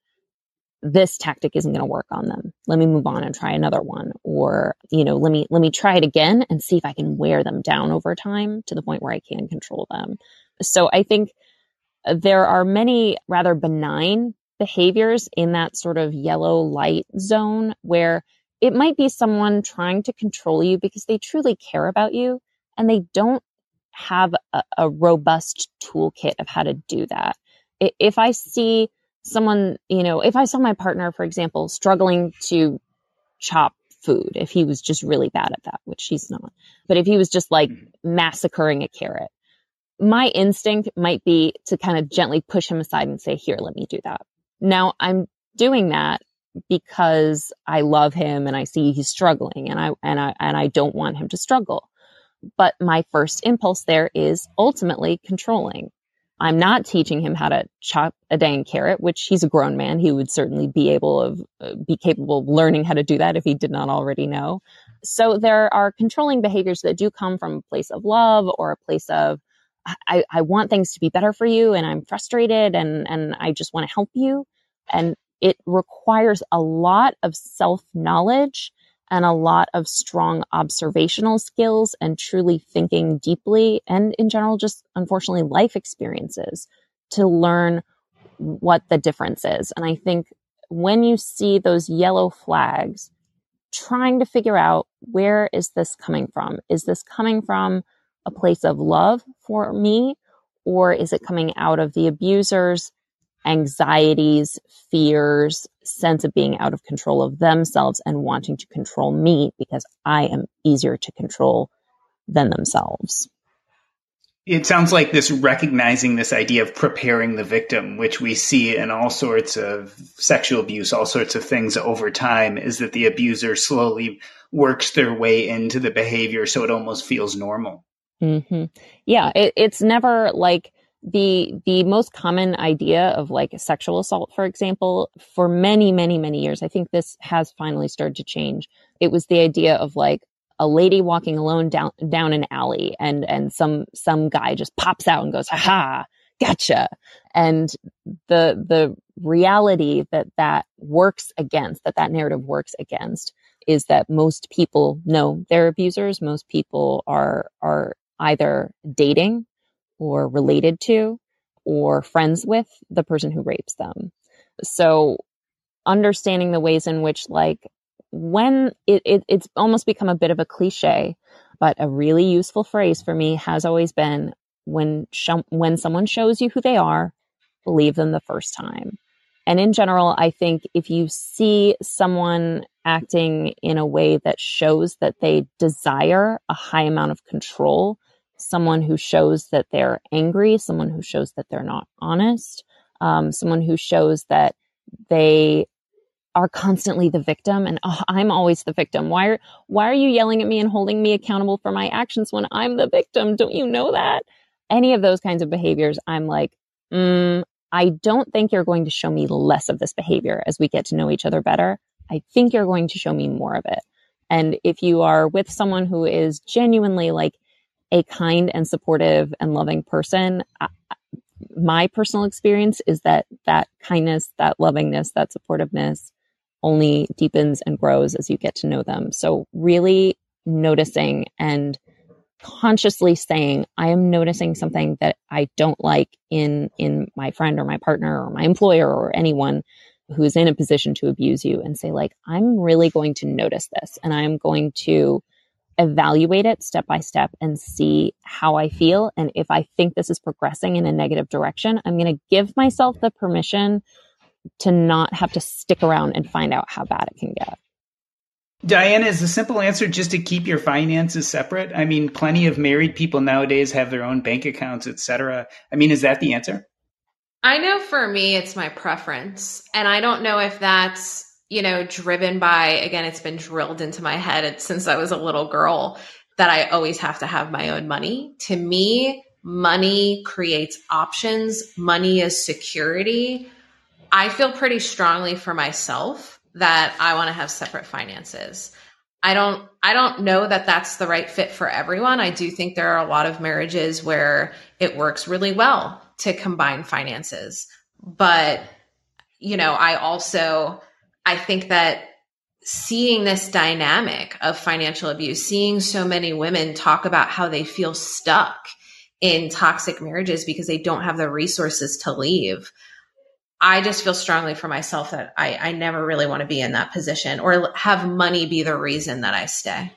this tactic isn't going to work on them. Let me move on and try another one or, you know, let me let me try it again and see if I can wear them down over time to the point where I can control them. So I think there are many rather benign behaviors in that sort of yellow light zone where it might be someone trying to control you because they truly care about you and they don't have a, a robust toolkit of how to do that. If I see someone, you know, if I saw my partner, for example, struggling to chop food, if he was just really bad at that, which he's not, but if he was just like mm-hmm. massacring a carrot, my instinct might be to kind of gently push him aside and say, here, let me do that. Now I'm doing that because I love him and I see he's struggling and I, and I, and I don't want him to struggle. But my first impulse there is ultimately controlling. I'm not teaching him how to chop a dang carrot, which he's a grown man. He would certainly be able of, uh, be capable of learning how to do that if he did not already know. So there are controlling behaviors that do come from a place of love or a place of, I, I want things to be better for you and I'm frustrated and, and I just want to help you. And it requires a lot of self knowledge and a lot of strong observational skills and truly thinking deeply and in general, just unfortunately life experiences to learn what the difference is. And I think when you see those yellow flags, trying to figure out where is this coming from? Is this coming from a place of love for me? or is it coming out of the abuser's anxieties, fears, sense of being out of control of themselves and wanting to control me because I am easier to control than themselves? it sounds like this recognizing this idea of preparing the victim, which we see in all sorts of sexual abuse, all sorts of things over time, is that the abuser slowly works their way into the behavior so it almost feels normal. Mm-hmm. Yeah, it, it's never like the the most common idea of like sexual assault, for example, for many, many, many years. I think this has finally started to change. It was the idea of like, a lady walking alone down down an alley and and some some guy just pops out and goes ha ha, gotcha and the the reality that that works against that that narrative works against is that most people know they're abusers most people are are either dating or related to or friends with the person who rapes them so understanding the ways in which like when it, it, it's almost become a bit of a cliche, but a really useful phrase for me has always been when sh- when someone shows you who they are, believe them the first time. And in general, I think if you see someone acting in a way that shows that they desire a high amount of control, someone who shows that they're angry, someone who shows that they're not honest, um, someone who shows that they are constantly the victim and oh, I'm always the victim. Why are why are you yelling at me and holding me accountable for my actions when I'm the victim? Don't you know that? Any of those kinds of behaviors, I'm like, mm, I don't think you're going to show me less of this behavior as we get to know each other better. I think you're going to show me more of it. And if you are with someone who is genuinely like a kind and supportive and loving person, I, my personal experience is that that kindness, that lovingness, that supportiveness only deepens and grows as you get to know them. So really noticing and consciously saying, I am noticing something that I don't like in, in my friend or my partner or my employer or anyone who is in a position to abuse you and say like, I'm really going to notice this and I'm going to evaluate it step by step and see how I feel. And if I think this is progressing in a negative direction, I'm going to give myself the permission to not have to stick around and find out how bad it can get. Diana, is the simple answer just to keep your finances separate? I mean, plenty of married people nowadays have their own bank accounts, etc. I mean, is that the answer? I know for me, it's my preference. And I don't know if that's, you know, driven by, again, it's been drilled into my head since I was a little girl that I always have to have my own money. To me, money creates options, money is security. I feel pretty strongly for myself that I want to have separate finances. I don't I don't know that that's the right fit for everyone. I do think there are a lot of marriages where it works really well to combine finances. But you know, I also I think that seeing this dynamic of financial abuse, seeing so many women talk about how they feel stuck in toxic marriages because they don't have the resources to leave. I just feel strongly for myself that I, I never really want to be in that position or have money be the reason that I stay.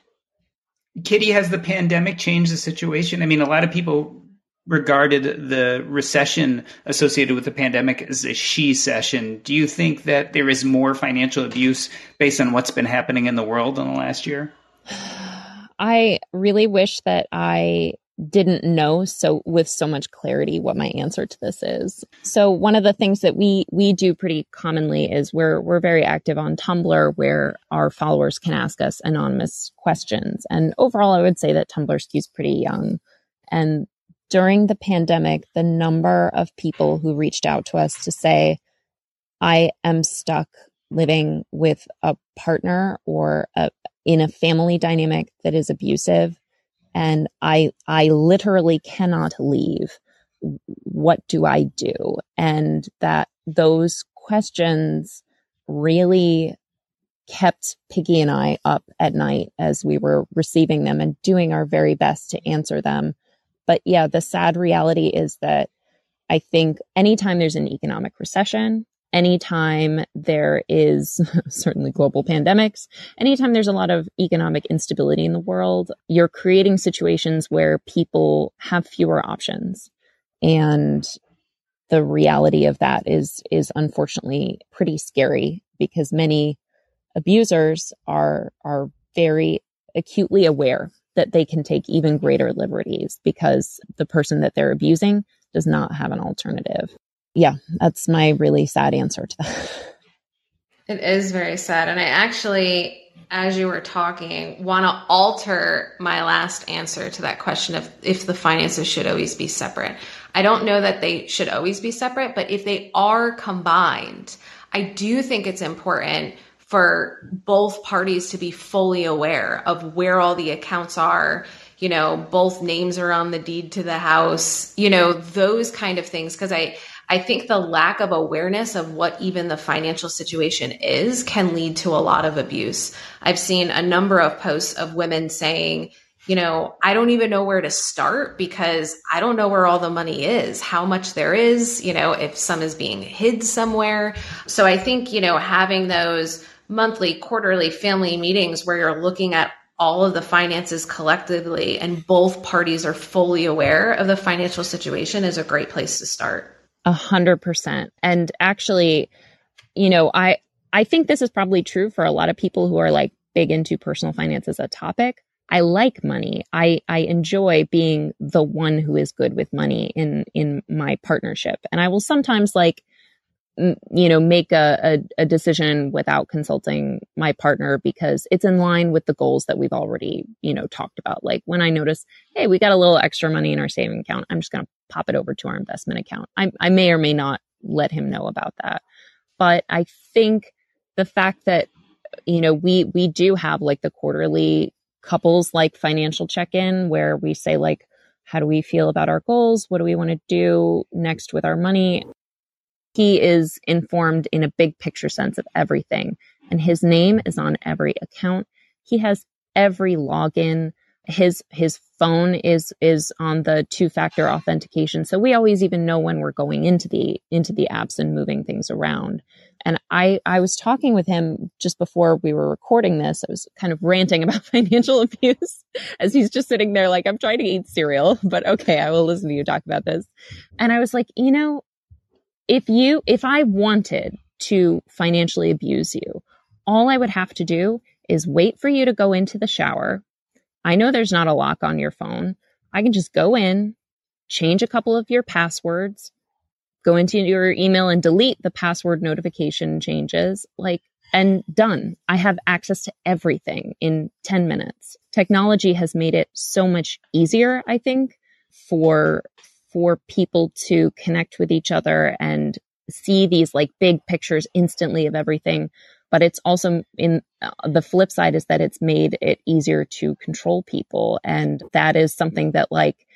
Kitty, has the pandemic changed the situation? I mean, a lot of people regarded the recession associated with the pandemic as a shecession. Do you think that there is more financial abuse based on what's been happening in the world in the last year? I really wish that I didn't know so with so much clarity what my answer to this is. So one of the things that we we do pretty commonly is we're we're very active on Tumblr where our followers can ask us anonymous questions. And overall I would say that Tumblr skews pretty young. And during the pandemic, the number of people who reached out to us to say, I am stuck living with a partner or a, in a family dynamic that is abusive and I, I literally cannot leave. What do I do? And that those questions really kept Piggy and I up at night as we were receiving them and doing our very best to answer them. But yeah, the sad reality is that I think anytime there's an economic recession, anytime there is certainly global pandemics, anytime there's a lot of economic instability in the world, you're creating situations where people have fewer options. And the reality of that is, is unfortunately pretty scary because many abusers are, are very acutely aware that they can take even greater liberties because the person that they're abusing does not have an alternative. Yeah, that's my really sad answer to that. It is very sad. And I actually, as you were talking, want to alter my last answer to that question of if the finances should always be separate. I don't know that they should always be separate, but if they are combined, I do think it's important for both parties to be fully aware of where all the accounts are. You know, both names are on the deed to the house, you know, those kind of things. Cause I, I think the lack of awareness of what even the financial situation is can lead to a lot of abuse. I've seen a number of posts of women saying, you know, I don't even know where to start because I don't know where all the money is, how much there is, you know, if some is being hid somewhere. So I think, you know, having those monthly, quarterly family meetings where you're looking at all of the finances collectively and both parties are fully aware of the financial situation is a great place to start. A hundred percent. And actually, you know, I, I think this is probably true for a lot of people who are like big into personal finance as a topic. I like money. I, I enjoy being the one who is good with money in, in my partnership. And I will sometimes like you know make a, a, a, decision without consulting my partner because it's in line with the goals that we've already you know talked about. Like when i notice hey we got a little extra money in our saving account i'm just going to pop it over to our investment account. I, I may or may not let him know about that. But i think the fact that you know we we do have like the quarterly couples like financial check-in where we say like how do we feel about our goals? What do we want to do next with our money he is informed in a big picture sense of everything. And his name is on every account. He has every login. His his phone is is on the two factor authentication. So we always even know when we're going into the into the apps and moving things around. And I I was talking with him just before we were recording this. I was kind of ranting about financial abuse as he's just sitting there like I'm trying to eat cereal, but okay, I will listen to you talk about this. And I was like, you know, if you, if I wanted to financially abuse you, all I would have to do is wait for you to go into the shower. I know there's not a lock on your phone. I can just go in, change a couple of your passwords, go into your email and delete the password notification changes, like, and done. I have access to everything in 10 minutes. Technology has made it so much easier, I think, for for people to connect with each other and see these like big pictures instantly of everything. But it's also in uh, the flip side is that it's made it easier to control people. And that is something that like,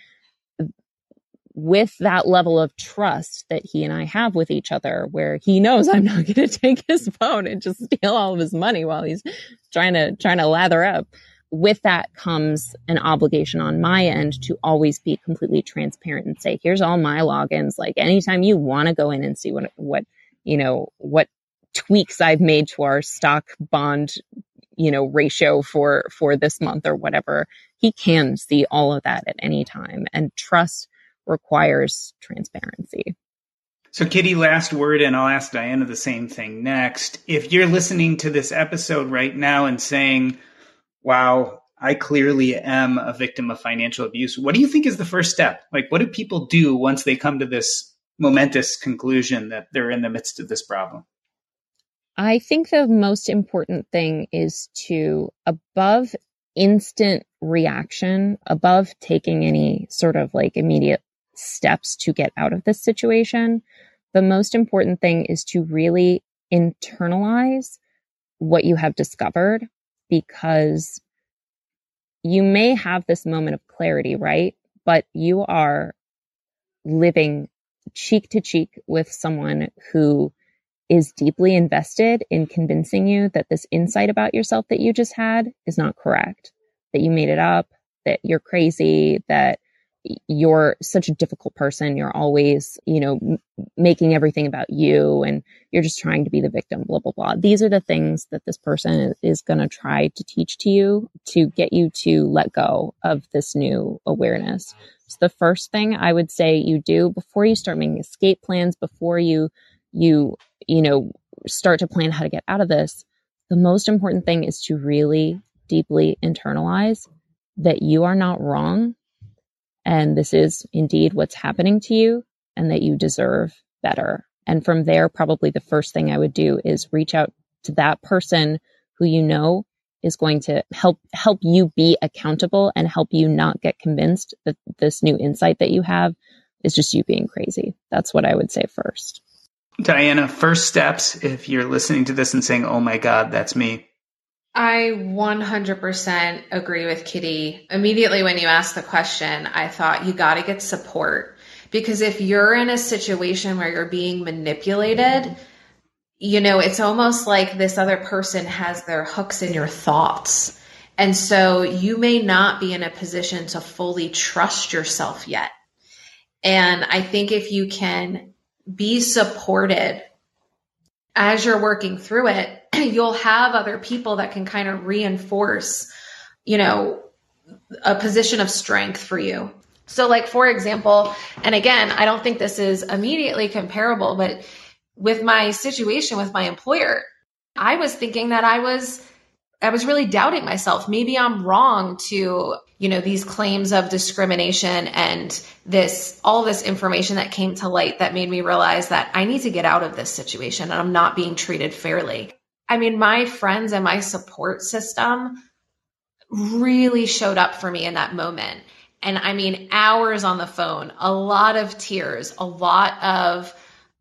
with that level of trust that he and I have with each other, where he knows I'm not going to take his phone and just steal all of his money while he's trying to, trying to lather up with that comes an obligation on my end to always be completely transparent and say, here's all my logins. Like anytime you want to go in and see what, what, you know, what tweaks I've made to our stock bond, you know, ratio for, for this month or whatever, he can see all of that at any time. And trust requires transparency. So, Kitty, last word, and I'll ask Diana the same thing next. If you're listening to this episode right now and saying, wow, I clearly am a victim of financial abuse. What do you think is the first step? Like, what do people do once they come to this momentous conclusion that they're in the midst of this problem? I think the most important thing is to, above instant reaction, above taking any sort of like immediate steps to get out of this situation, the most important thing is to really internalize what you have discovered because you may have this moment of clarity, right? But you are living cheek to cheek with someone who is deeply invested in convincing you that this insight about yourself that you just had is not correct, that you made it up, that you're crazy, that you're such a difficult person. You're always, you know, m- making everything about you and you're just trying to be the victim, blah, blah, blah. These are the things that this person is going to try to teach to you to get you to let go of this new awareness. So the first thing I would say you do before you start making escape plans, before you, you, you know, start to plan how to get out of this, the most important thing is to really deeply internalize that you are not wrong and this is indeed what's happening to you and that you deserve better. And from there, probably the first thing I would do is reach out to that person who you know is going to help help you be accountable and help you not get convinced that this new insight that you have is just you being crazy. That's what I would say first. Diana, first steps if you're listening to this and saying, "Oh my god, that's me." I 100% agree with Kitty. Immediately when you asked the question, I thought you got to get support because if you're in a situation where you're being manipulated, you know, it's almost like this other person has their hooks in your thoughts. And so you may not be in a position to fully trust yourself yet. And I think if you can be supported as you're working through it, you'll have other people that can kind of reinforce, you know, a position of strength for you. So, like, for example, and again, I don't think this is immediately comparable, but with my situation with my employer, I was thinking that I was I was really doubting myself. Maybe I'm wrong to, you know, these claims of discrimination and this, all this information that came to light that made me realize that I need to get out of this situation and I'm not being treated fairly. I mean, my friends and my support system really showed up for me in that moment. And I mean, hours on the phone, a lot of tears, a lot of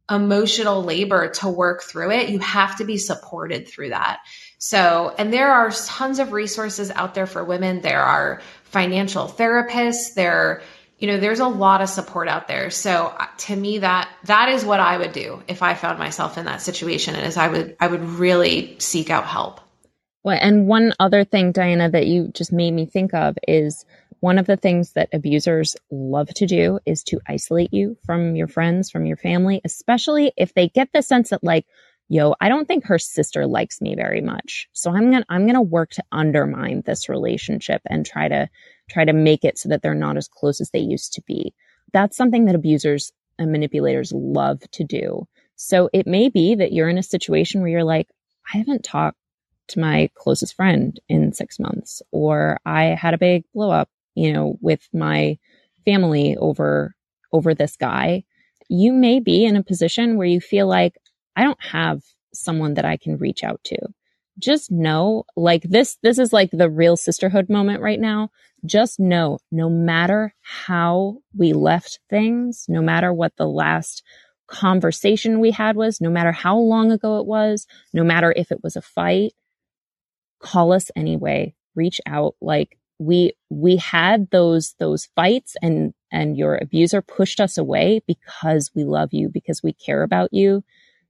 emotional labor to work through it. You have to be supported through that. So, and there are tons of resources out there for women. There are financial therapists. There, you know, there's a lot of support out there. So uh, to me, that, that is what I would do if I found myself in that situation and is I would, I would really seek out help. Well, and one other thing, Diana, that you just made me think of is one of the things that abusers love to do is to isolate you from your friends, from your family, especially if they get the sense that like, yo, I don't think her sister likes me very much. So I'm to I'm to work to undermine this relationship and try to try to make it so that they're not as close as they used to be. That's something that abusers and manipulators love to do. So it may be that you're in a situation where you're like, I haven't talked to my closest friend in 6 months or I had a big blow up, you know, with my family over over this guy. You may be in a position where you feel like I don't have someone that I can reach out to. Just know, like this, this is like the real sisterhood moment right now. Just know, no matter how we left things, no matter what the last conversation we had was, no matter how long ago it was, no matter if it was a fight, call us anyway, reach out. Like we, we had those, those fights and, and your abuser pushed us away because we love you, because we care about you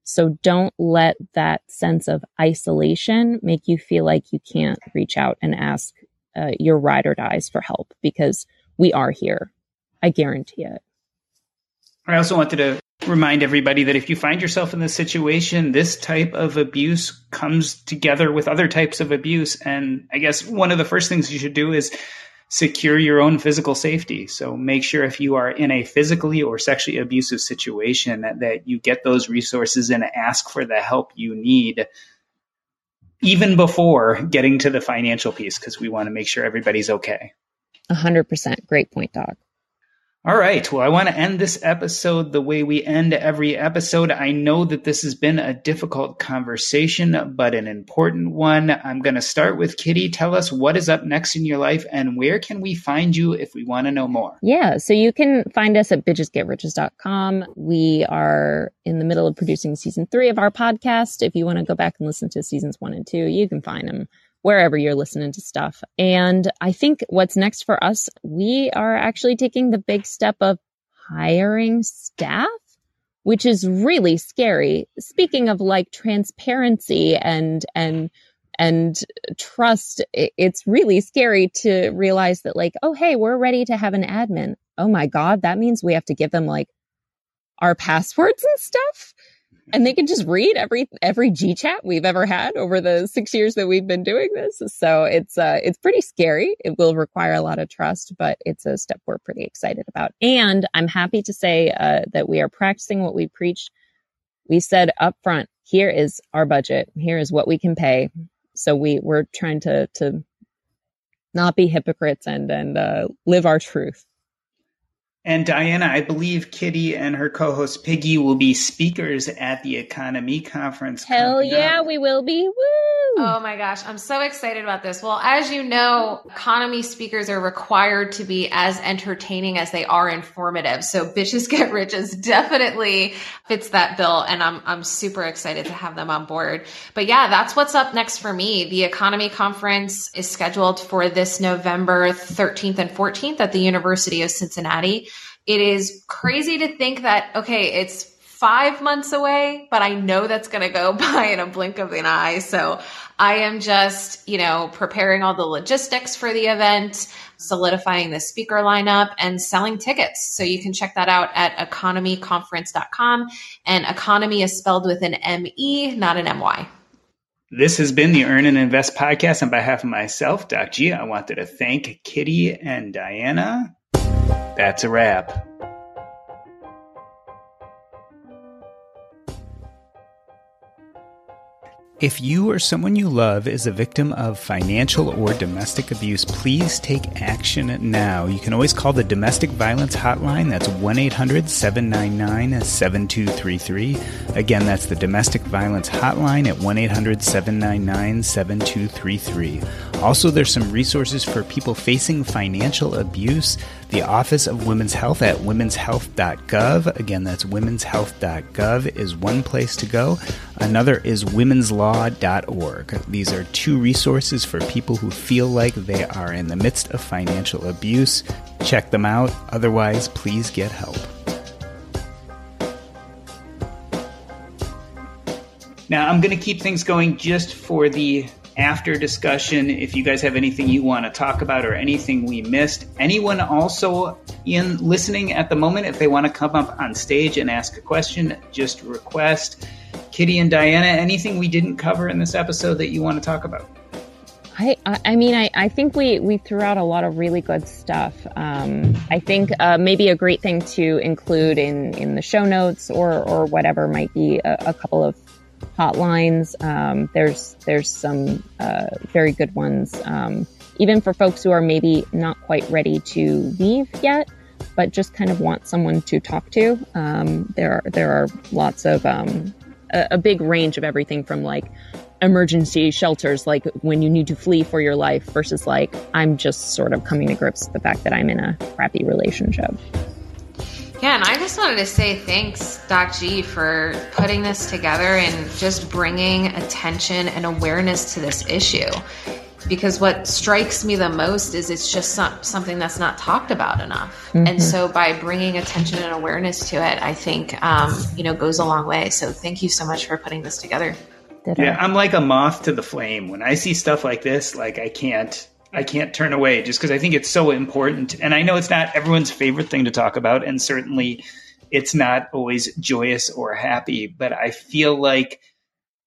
so don't let that sense of isolation make you feel like you can't reach out and ask uh, your ride or dies for help because we are here. I guarantee it. I also wanted to remind everybody that if you find yourself in this situation, this type of abuse comes together with other types of abuse. And I guess one of the first things you should do is secure your own physical safety. So make sure if you are in a physically or sexually abusive situation that, that you get those resources and ask for the help you need even before getting to the financial piece because we want to make sure everybody's okay. 100%. Great point, Doc. All right. Well, I want to end this episode the way we end every episode. I know that this has been a difficult conversation, but an important one. I'm going to start with Kitty. Tell us what is up next in your life and where can we find you if we want to know more? Yeah. So you can find us at bitchesgetriches.com. We are in the middle of producing season three of our podcast. If you want to go back and listen to seasons one and two, you can find them wherever you're listening to stuff. And I think what's next for us, we are actually taking the big step of hiring staff, which is really scary. Speaking of like transparency and, and, and trust, it's really scary to realize that like, oh, hey, we're ready to have an admin. oh my God, that means we have to give them like our passwords and stuff and they can just read every every G chat we've ever had over the six years that we've been doing this. So it's uh, it's pretty scary. It will require a lot of trust, but it's a step we're pretty excited about. And I'm happy to say uh, that we are practicing what we preach. We said up front, here is our budget. Here is what we can pay. So we we're trying to to not be hypocrites and and uh, live our truth. And Diana, I believe Kitty and her co-host Piggy will be speakers at the EconoMe conference. Hell yeah, up. we will be. Woo! Oh my gosh, I'm so excited about this. Well, as you know, EconoMe speakers are required to be as entertaining as they are informative. So Bitches Get Riches definitely fits that bill and I'm I'm super excited to have them on board. But yeah, that's what's up next for me. The EconoMe conference is scheduled for this November 13th and 14th at the University of Cincinnati. It is crazy to think that, okay, it's five months away, but I know that's going to go by in a blink of an eye. So I am just, you know, preparing all the logistics for the event, solidifying the speaker lineup and selling tickets. So you can check that out at economeconference.com. And EconoMe is spelled with an M-E, not an M-Y. This has been the Earn and Invest podcast. On behalf of myself, Doc G, I wanted to thank Kitty and Diana that's a wrap. If you or someone you love is a victim of financial or domestic abuse, please take action now. You can always call the Domestic Violence Hotline. That's 1 800 799 7233. Again, that's the Domestic Violence Hotline at 1 800 799 7233. Also, there's some resources for people facing financial abuse. The Office of Women's Health at womenshealth.gov. Again, that's womenshealth.gov is one place to go. Another is womenslaw.org. These are two resources for people who feel like they are in the midst of financial abuse. Check them out. Otherwise, please get help. Now, I'm going to keep things going just for the after discussion. If you guys have anything you want to talk about or anything we missed, anyone also in listening at the moment, if they want to come up on stage and ask a question, just request. Kitty and Diana, anything we didn't cover in this episode that you want to talk about? I, I mean, I, I think we, we threw out a lot of really good stuff. Um, I think uh, maybe a great thing to include in, in the show notes or, or whatever might be a, a couple of hotlines. Um, there's there's some uh, very good ones, um, even for folks who are maybe not quite ready to leave yet, but just kind of want someone to talk to. Um, there are there are lots of um, a, a big range of everything from like emergency shelters, like when you need to flee for your life, versus like I'm just sort of coming to grips with the fact that I'm in a crappy relationship. Yeah, and I just wanted to say thanks, Doc G, for putting this together and just bringing attention and awareness to this issue. Because what strikes me the most is it's just some, something that's not talked about enough. Mm-hmm. And so by bringing attention and awareness to it, I think, um, you know, goes a long way. So thank you so much for putting this together. Yeah, I'm like a moth to the flame. When I see stuff like this, like I can't I can't turn away just because I think it's so important. And I know it's not everyone's favorite thing to talk about, and certainly it's not always joyous or happy, but I feel like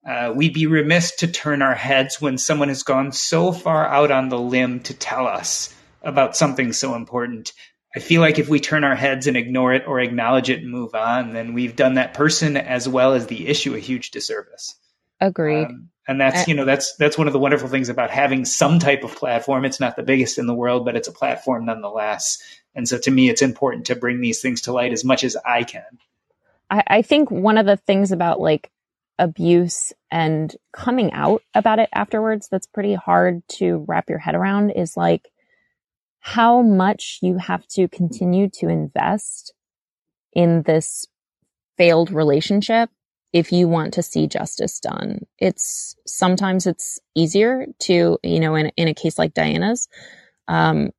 uh, we'd be remiss to turn our heads when someone has gone so far out on the limb to tell us about something so important. I feel like if we turn our heads and ignore it or acknowledge it and move on, then we've done that person as well as the issue a huge disservice. Agreed. Um, and that's eh. you know that's that's one of the wonderful things about having some type of platform. It's not the biggest in the world but it's a platform nonetheless. And so to me it's important to bring these things to light as much as i can. I, I think one of the things about like abuse and coming out about it afterwards that's pretty hard to wrap your head around is like how much you have to continue to invest in this failed relationship if you want to see justice done. It's sometimes it's easier to, you know, in, in a case like Diana's, um,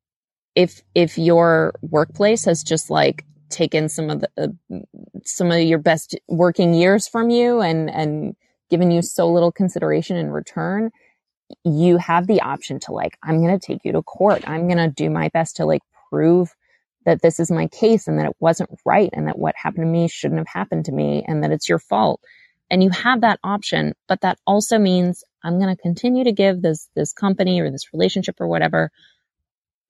if, if your workplace has just like taken some of the, uh, some of your best working years from you and, and given you so little consideration in return, you have the option to like, I'm going to take you to court. I'm going to do my best to like prove that this is my case and that it wasn't right and that what happened to me shouldn't have happened to me and that it's your fault. And you have that option, but that also means I'm going to continue to give this, this company or this relationship or whatever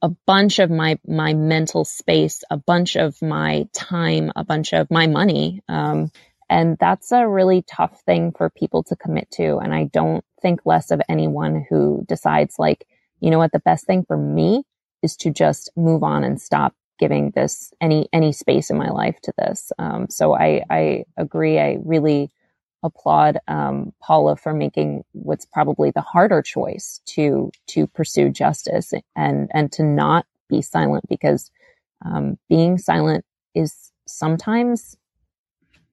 a bunch of my, my mental space, a bunch of my time, a bunch of my money. Um, and that's a really tough thing for people to commit to. And I don't think less of anyone who decides like, you know what, the best thing for me is to just move on and stop giving this any any space in my life to this. Um, so I I agree. I really applaud um, Paula for making what's probably the harder choice to to pursue justice and and to not be silent because um, being silent is sometimes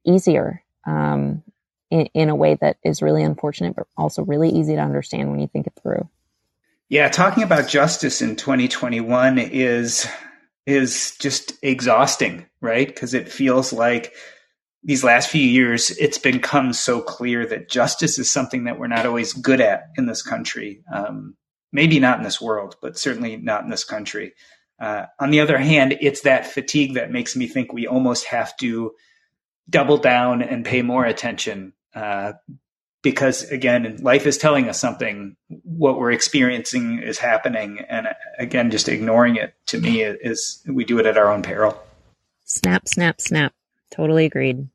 easier um, in, in a way that is really unfortunate, but also really easy to understand when you think it through. Yeah, talking about justice in 2021 is is just exhausting, right? Because it feels like these last few years, it's become so clear that justice is something that we're not always good at in this country. Um, maybe not in this world, but certainly not in this country. Uh, on the other hand, it's that fatigue that makes me think we almost have to double down and pay more attention uh, because again life is telling us something. What we're experiencing is happening. And again just ignoring it to me is we do it at our own peril. Snap snap snap. Totally agreed.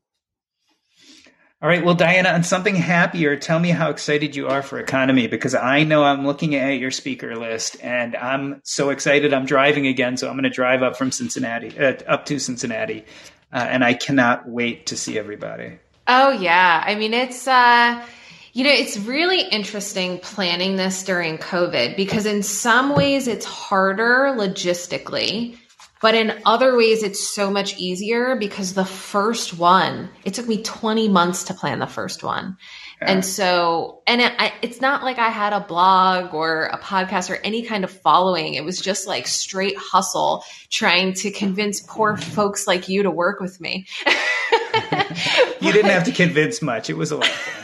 All right. Well diana on something happier tell me how excited you are for EconoMe because i know i'm looking at your speaker list and i'm so excited i'm driving again. So i'm going to drive up from cincinnati uh, up to cincinnati uh, and i cannot wait to see everybody. Oh yeah. I mean it's uh you know, it's really interesting planning this during COVID because in some ways it's harder logistically, but in other ways it's so much easier because the first one, it took me 20 months to plan the first one. Yeah. And so, and it, I, it's not like I had a blog or a podcast or any kind of following. It was just like straight hustle trying to convince poor folks like you to work with me. you didn't have to convince much. It was a lot of fun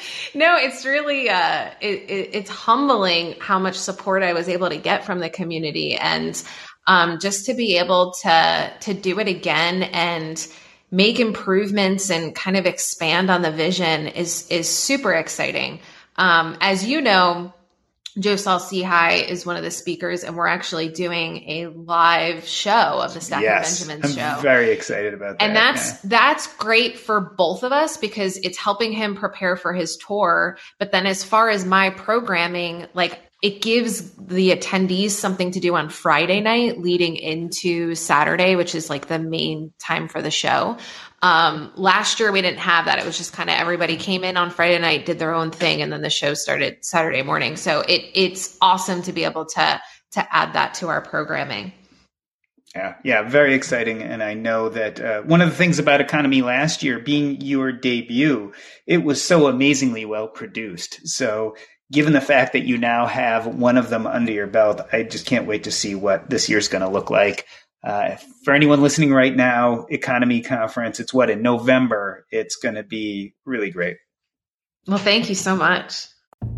no, it's really uh, it, it, it's humbling how much support I was able to get from the community, and um, just to be able to to do it again and make improvements and kind of expand on the vision is is super exciting. Um, as you know, Joe Saul-Sehy is one of the speakers, and we're actually doing a live show of the Stacking yes, Benjamins I'm. Very excited about that. And that's yeah. that's great for both of us because it's helping him prepare for his tour. But then as far as my programming, like it gives the attendees something to do on Friday night leading into Saturday, which is like the main time for the show. Um, last year we didn't have that. It was just kind of everybody came in on Friday night, did their own thing, and then the show started Saturday morning. So it it's awesome to be able to to add that to our programming. Yeah, yeah, very exciting. And I know that uh, one of the things about EconoMe last year, being your debut, it was so amazingly well produced. So given the fact that you now have one of them under your belt, I just can't wait to see what this year's going to look like. Uh, for anyone listening right now, EconoMe Conference, it's what in November. It's going to be really great. Well, thank you so much.